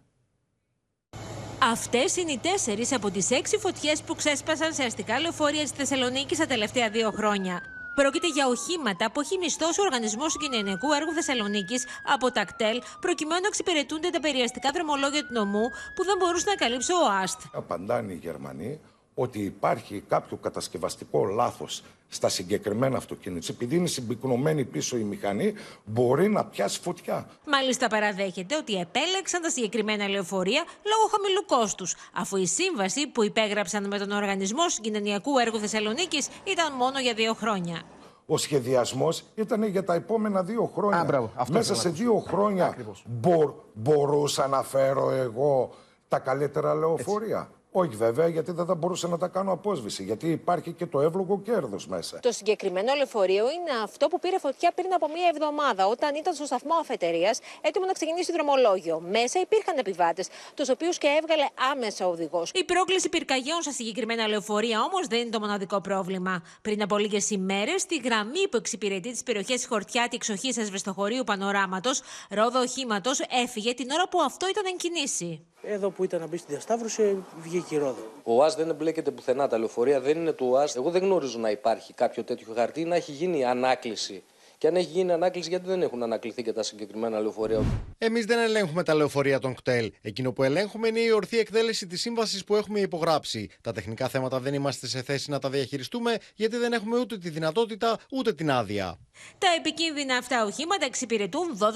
Αυτές είναι οι τέσσερις από τις έξι φωτιές που ξέσπασαν σε αστικά λεωφορεία στη Θεσσαλονίκη στα τελευταία δύο χρόνια. Πρόκειται για οχήματα που έχει μισθώσει ο Οργανισμός Κοινωνικού Έργου Θεσσαλονίκης από τα κτέλ, προκειμένου να εξυπηρετούνται τα περιαστικά δρομολόγια του νομού που δεν μπορούσε να καλύψει ο ΑΣΤ. Απαντάνε οι Γερμανοί ότι υπάρχει κάποιο κατασκευαστικό λάθος στα συγκεκριμένα αυτοκίνητα. Επειδή είναι συμπυκνωμένη πίσω η μηχανή, μπορεί να πιάσει φωτιά. Μάλιστα, παραδέχεται ότι επέλεξαν τα συγκεκριμένα λεωφορεία λόγω χαμηλού κόστους, αφού η σύμβαση που υπέγραψαν με τον Οργανισμό Συγκοινωνιακού Έργου Θεσσαλονίκης ήταν μόνο για δύο χρόνια. Ο σχεδιασμός ήταν για τα επόμενα δύο χρόνια. Α, μπράβο, αυτό Μέσα σε δύο χρόνια μπο, μπορούσα να φέρω εγώ τα καλύτερα λεωφορεία. Όχι βέβαια, γιατί δεν θα μπορούσα να τα κάνω απόσβηση. Γιατί υπάρχει και το εύλογο κέρδος μέσα. Το συγκεκριμένο λεωφορείο είναι αυτό που πήρε φωτιά πριν από μία εβδομάδα, όταν ήταν στο σταθμό αφετερία, έτοιμο να ξεκινήσει δρομολόγιο. Μέσα υπήρχαν επιβάτες, τους οποίους και έβγαλε άμεσα ο οδηγός. Η πρόκληση πυρκαγιών στα συγκεκριμένα λεωφορεία όμως δεν είναι το μοναδικό πρόβλημα. Πριν από λίγες ημέρες, στη γραμμή που εξυπηρετεί τις περιοχές Χορτιάτη εξοχής Ασβεστοχωρίου Πανοράματος, ρόδο οχήματος έφυγε την ώρα που αυτό ήταν εν κινήσει. Εδώ που ήταν να μπει στη διασταύρωση, βγήκε η ρόδο. Ο ΟΑΣ δεν εμπλέκεται πουθενά. Τα λεωφορεία δεν είναι του ΟΑΣ. Εγώ δεν γνωρίζω να υπάρχει κάποιο τέτοιο χαρτί να έχει γίνει ανάκληση. Και αν έχει γίνει ανάκληση, γιατί δεν έχουν ανακληθεί και τα συγκεκριμένα λεωφορεία; Εμείς δεν ελέγχουμε τα λεωφορεία των κτέλ. Εκείνο που ελέγχουμε είναι η ορθή εκτέλεση της σύμβασης που έχουμε υπογράψει. Τα τεχνικά θέματα δεν είμαστε σε θέση να τα διαχειριστούμε, γιατί δεν έχουμε ούτε τη δυνατότητα ούτε την άδεια. Τα επικίνδυνα αυτά οχήματα εξυπηρετούν 12.000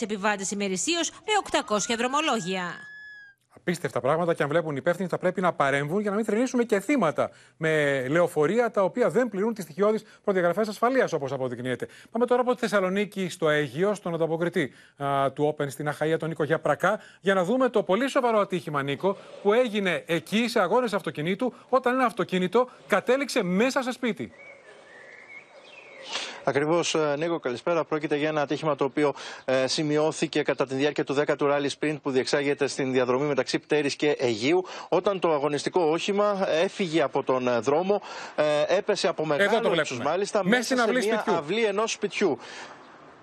επιβάτες ημερησίως με 800 δρομολόγια απίστευτα πράγματα και αν βλέπουν υπεύθυνοι θα πρέπει να παρέμβουν για να μην θρυνήσουμε και θύματα με λεωφορεία τα οποία δεν πληρούν τις στοιχειώδεις προδιαγραφές ασφαλείας όπως αποδεικνύεται. Πάμε τώρα από τη Θεσσαλονίκη στο Αίγυο, στον ανταποκριτή α, του Όπεν στην Αχαία, τον Νίκο Γιαπρακά, για να δούμε το πολύ σοβαρό ατύχημα, Νίκο, που έγινε εκεί σε αγώνες αυτοκινήτου όταν ένα αυτοκίνητο κατέληξε μέσα σε σπίτι. Ακριβώς, ε, Νίκο, καλησπέρα. Πρόκειται για ένα ατύχημα το οποίο ε, σημειώθηκε κατά τη διάρκεια του 10ου Rally Sprint που διεξάγεται στην διαδρομή μεταξύ Πτέρης και Αιγείου. Όταν το αγωνιστικό όχημα έφυγε από τον ε, δρόμο, ε, έπεσε από μεγάλο ύψο μάλιστα μέσα, μέσα σε μια αυλή ενός σπιτιού.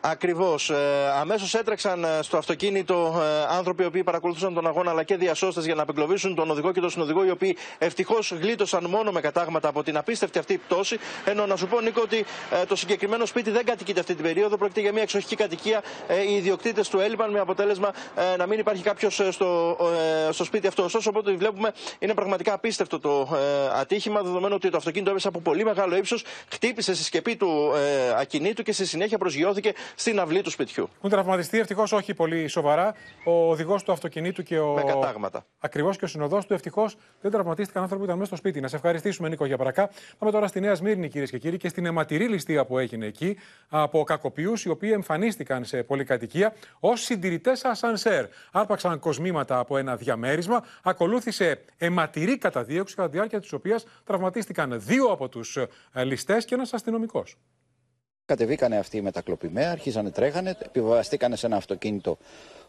Ακριβώς. Ε, Αμέσως έτρεξαν ε, στο αυτοκίνητο ε, άνθρωποι οι οποίοι παρακολουθούσαν τον αγώνα αλλά και διασώστες για να απεγκλωβίσουν τον οδηγό και τον συνοδηγό, οι οποίοι ευτυχώς γλίτωσαν μόνο με κατάγματα από την απίστευτη αυτή πτώση. Ενώ να σου πω, Νίκο, ότι ε, το συγκεκριμένο σπίτι δεν κατοικείται αυτή την περίοδο. Πρόκειται για μια εξοχική κατοικία. Ε, οι ιδιοκτήτες του έλειπαν με αποτέλεσμα ε, να μην υπάρχει κάποιος στο, στο σπίτι αυτό. Ωστόσο, οπότε βλέπουμε είναι πραγματικά απίστευτο το ατύχημα, δεδομένου ότι το αυτοκίνητο έπεσε από πολύ μεγάλο ύψος, χτύπησε στη σκεπή του ακινήτου και στη συνέχεια προσγειώθηκε στην αυλή του σπιτιού. Έχουν τραυματιστεί ευτυχώς όχι πολύ σοβαρά. Ο οδηγός του αυτοκινήτου και ο. Με κατάγματα. Ακριβώς και ο συνοδός του ευτυχώς δεν τραυματίστηκαν άνθρωποι που ήταν μέσα στο σπίτι. Να σε ευχαριστήσουμε, Νίκο, για παρακά. Πάμε τώρα στη Νέα Σμύρνη, κυρίες και κύριοι, και στην αιματηρή ληστεία που έγινε εκεί από κακοποιούς οι οποίοι εμφανίστηκαν σε πολυκατοικία ως συντηρητές ασανσέρ. Άρπαξαν κοσμήματα από ένα διαμέρισμα. Ακολούθησε αιματηρή καταδίωξη, κατά τη διάρκεια της οποίας τραυματίστηκαν δύο από τους ε, ληστές και ένας αστυνομικός. Κατεβήκανε αυτοί με τα κλοπημαία, αρχίζανε τρέχανε, επιβαστήκανε σε ένα αυτοκίνητο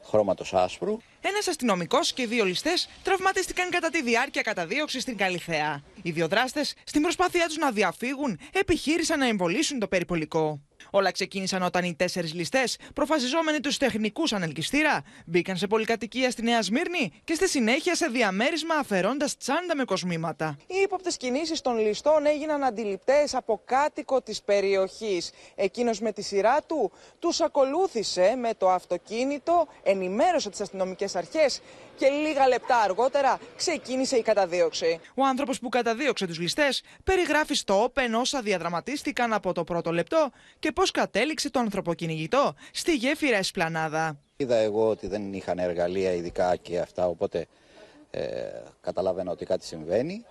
χρώματος άσπρου. Ένας αστυνομικός και δύο ληστές τραυματίστηκαν κατά τη διάρκεια καταδίωξης στην Καλιθέα. Οι δύο δράστες, στην προσπάθειά τους να διαφύγουν, επιχείρησαν να εμβολήσουν το περιπολικό. Όλα ξεκίνησαν όταν οι τέσσερις ληστές, προφασιζόμενοι τους τεχνικούς ανελκυστήρα, μπήκαν σε πολυκατοικία στη Νέα Σμύρνη και στη συνέχεια σε διαμέρισμα αφαιρώντας τσάντα με κοσμήματα. Οι ύποπτες κινήσεις των ληστών έγιναν αντιληπτές από κάτοικο της περιοχής. Εκείνος με τη σειρά του τους ακολούθησε με το αυτοκίνητο, ενημέρωσε τις αστυνομικές αρχές και λίγα λεπτά αργότερα ξεκίνησε η καταδίωξη. Ο άνθρωπος που καταδίωξε τους ληστές περιγράφει στο Open όσα διαδραματίστηκαν από το πρώτο λεπτό και πώς κατέληξε το ανθρωποκυνηγητό στη γέφυρα Εσπλανάδα. Είδα εγώ ότι δεν είχαν εργαλεία ειδικά και αυτά, οπότε ε, καταλαβαίνω ότι κάτι συμβαίνει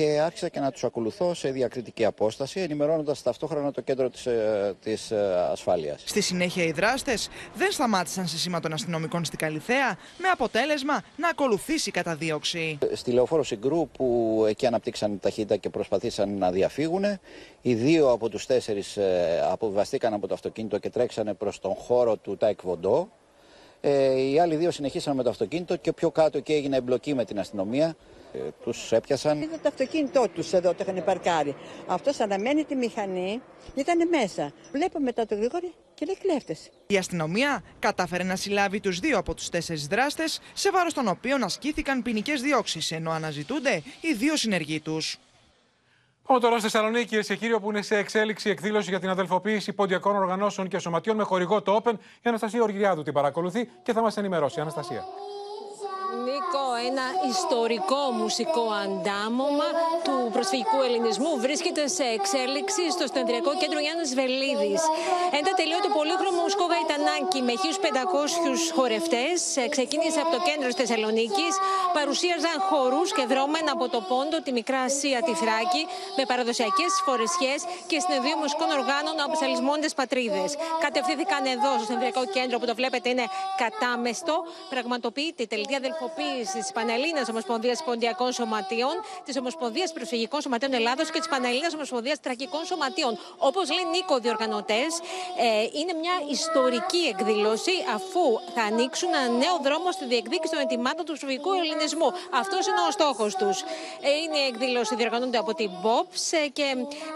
και άρχισα και να τους ακολουθώ σε διακριτική απόσταση, ενημερώνοντας ταυτόχρονα το κέντρο της, ε, της ε, ασφάλειας. Στη συνέχεια οι δράστες δεν σταμάτησαν σε σήμα των αστυνομικών στην Καλιθέα, με αποτέλεσμα να ακολουθήσει η καταδίωξη. Στη λεωφόρο Συγκρού που εκεί αναπτύξαν ταχύτητα και προσπαθήσαν να διαφύγουν, οι δύο από τους τέσσερις ε, αποβιβαστήκαν από το αυτοκίνητο και τρέξανε προς τον χώρο του Τάε Κβον Ντο. Ε, οι άλλοι δύο συνεχίσαν με το αυτοκίνητο και πιο κάτω εκεί έγινε εμπλοκή με την αστυνομία. Ε, τους έπιασαν. Είδα το αυτοκίνητό τους εδώ, το είχαν παρκάρει. Αυτός αναμμένη τη μηχανή, ήταν μέσα. Βλέπω μετά τον Γρηγόρη και είναι κλέφτες. Η αστυνομία κατάφερε να συλλάβει τους δύο από τους τέσσερις δράστες, σε βάρος των οποίων ασκήθηκαν ποινικές διώξεις, ενώ αναζητούνται οι δύο συνεργοί τους. Πάμε τώρα στη Θεσσαλονίκη, κυρίες και κύριοι, όπου είναι σε εξέλιξη εκδήλωση για την αδελφοποίηση ποντιακών οργανώσεων και σωματείων με χορηγό το Open. Η Αναστασία Οργυριάδου την παρακολουθεί και θα μας ενημερώσει. Αναστασία. Νίκο, ένα ιστορικό μουσικό αντάμωμα του προσφυγικού ελληνισμού βρίσκεται σε εξέλιξη στο Στενδριακό Κέντρο Γιάννης Βελίδης. Ένα τελείωτο πολύχρωμο μουσικό γαϊτανάκι με 1500 χορευτές ξεκίνησε από το κέντρο της Θεσσαλονίκης. Παρουσίαζαν χορούς και δρόμενα από το Πόντο, τη Μικρά Ασία, τη Θράκη, με παραδοσιακές φορεσιές και συνεδρίο μουσικών οργάνων από τις αλυσμόντες πατρίδες. Κατευθύνθηκαν εδώ στο Στενδριακό Κέντρο που το βλέπετε είναι κατάμεστο. Πραγματοποιείται η τελική αδελφοποίησης της Πανελλήνας Ομοσπονδίας Ποντιακών Σωματείων, της Ομοσπονδίας Προσφυγικών Σωματείων Ελλάδος και της Πανελλήνα Ομοσπονδίας Τρακικών Σωματείων. Όπως λέει Νίκο, διοργανωτές, ε, είναι μια ιστορική εκδήλωση αφού θα ανοίξουν ένα νέο δρόμο στη διεκδίκηση των ετοιμάτων του προσφυγικού ελληνισμού. Αυτός είναι ο στόχος τους. Ε, είναι η εκδήλωση διοργανώνεται από την BOPS ε, και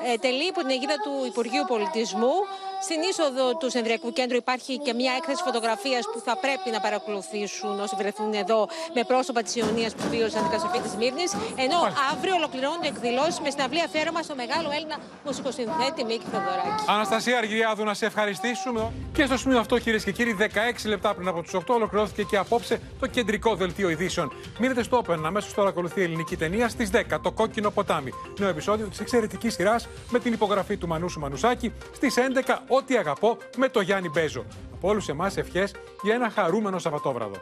ε, τελεί υπό την αιγίδα του Υπουργείου Πολιτισμού. Στην είσοδο του Συνεδριακού Κέντρου υπάρχει και μια έκθεση φωτογραφίας που θα πρέπει να παρακολουθήσουν όσοι βρεθούν εδώ με πρόσωπα της Ιωνίας που βίωσαν την καταστροφή της Μύρνης. Ενώ αύριο ολοκληρώνονται εκδηλώσεις με συναυλή αφιέρωμα στο μεγάλο Έλληνα μουσικοσυνθέτη Μίκη Θεοδωράκη. Αναστασία Αργυριάδου, να σε ευχαριστήσουμε. Και στο σημείο αυτό, κυρίες και κύριοι, 16 λεπτά πριν από του 8 ολοκληρώθηκε και απόψε το κεντρικό δελτίο ειδήσεων. Μείνετε στο Open, αμέσως τώρα ακολουθεί η ελληνική ταινία στις 10, το κόκκινο ποτάμι. Νέο επεισόδιο της εξαιρετικής σειράς με την υπογραφή του Μανούσου Μανουσάκη στις 11, Ό,τι αγαπώ με το Γιάννη Μπέζο. Από όλους εμάς ευχές για ένα χαρούμενο Σαββατόβραδο.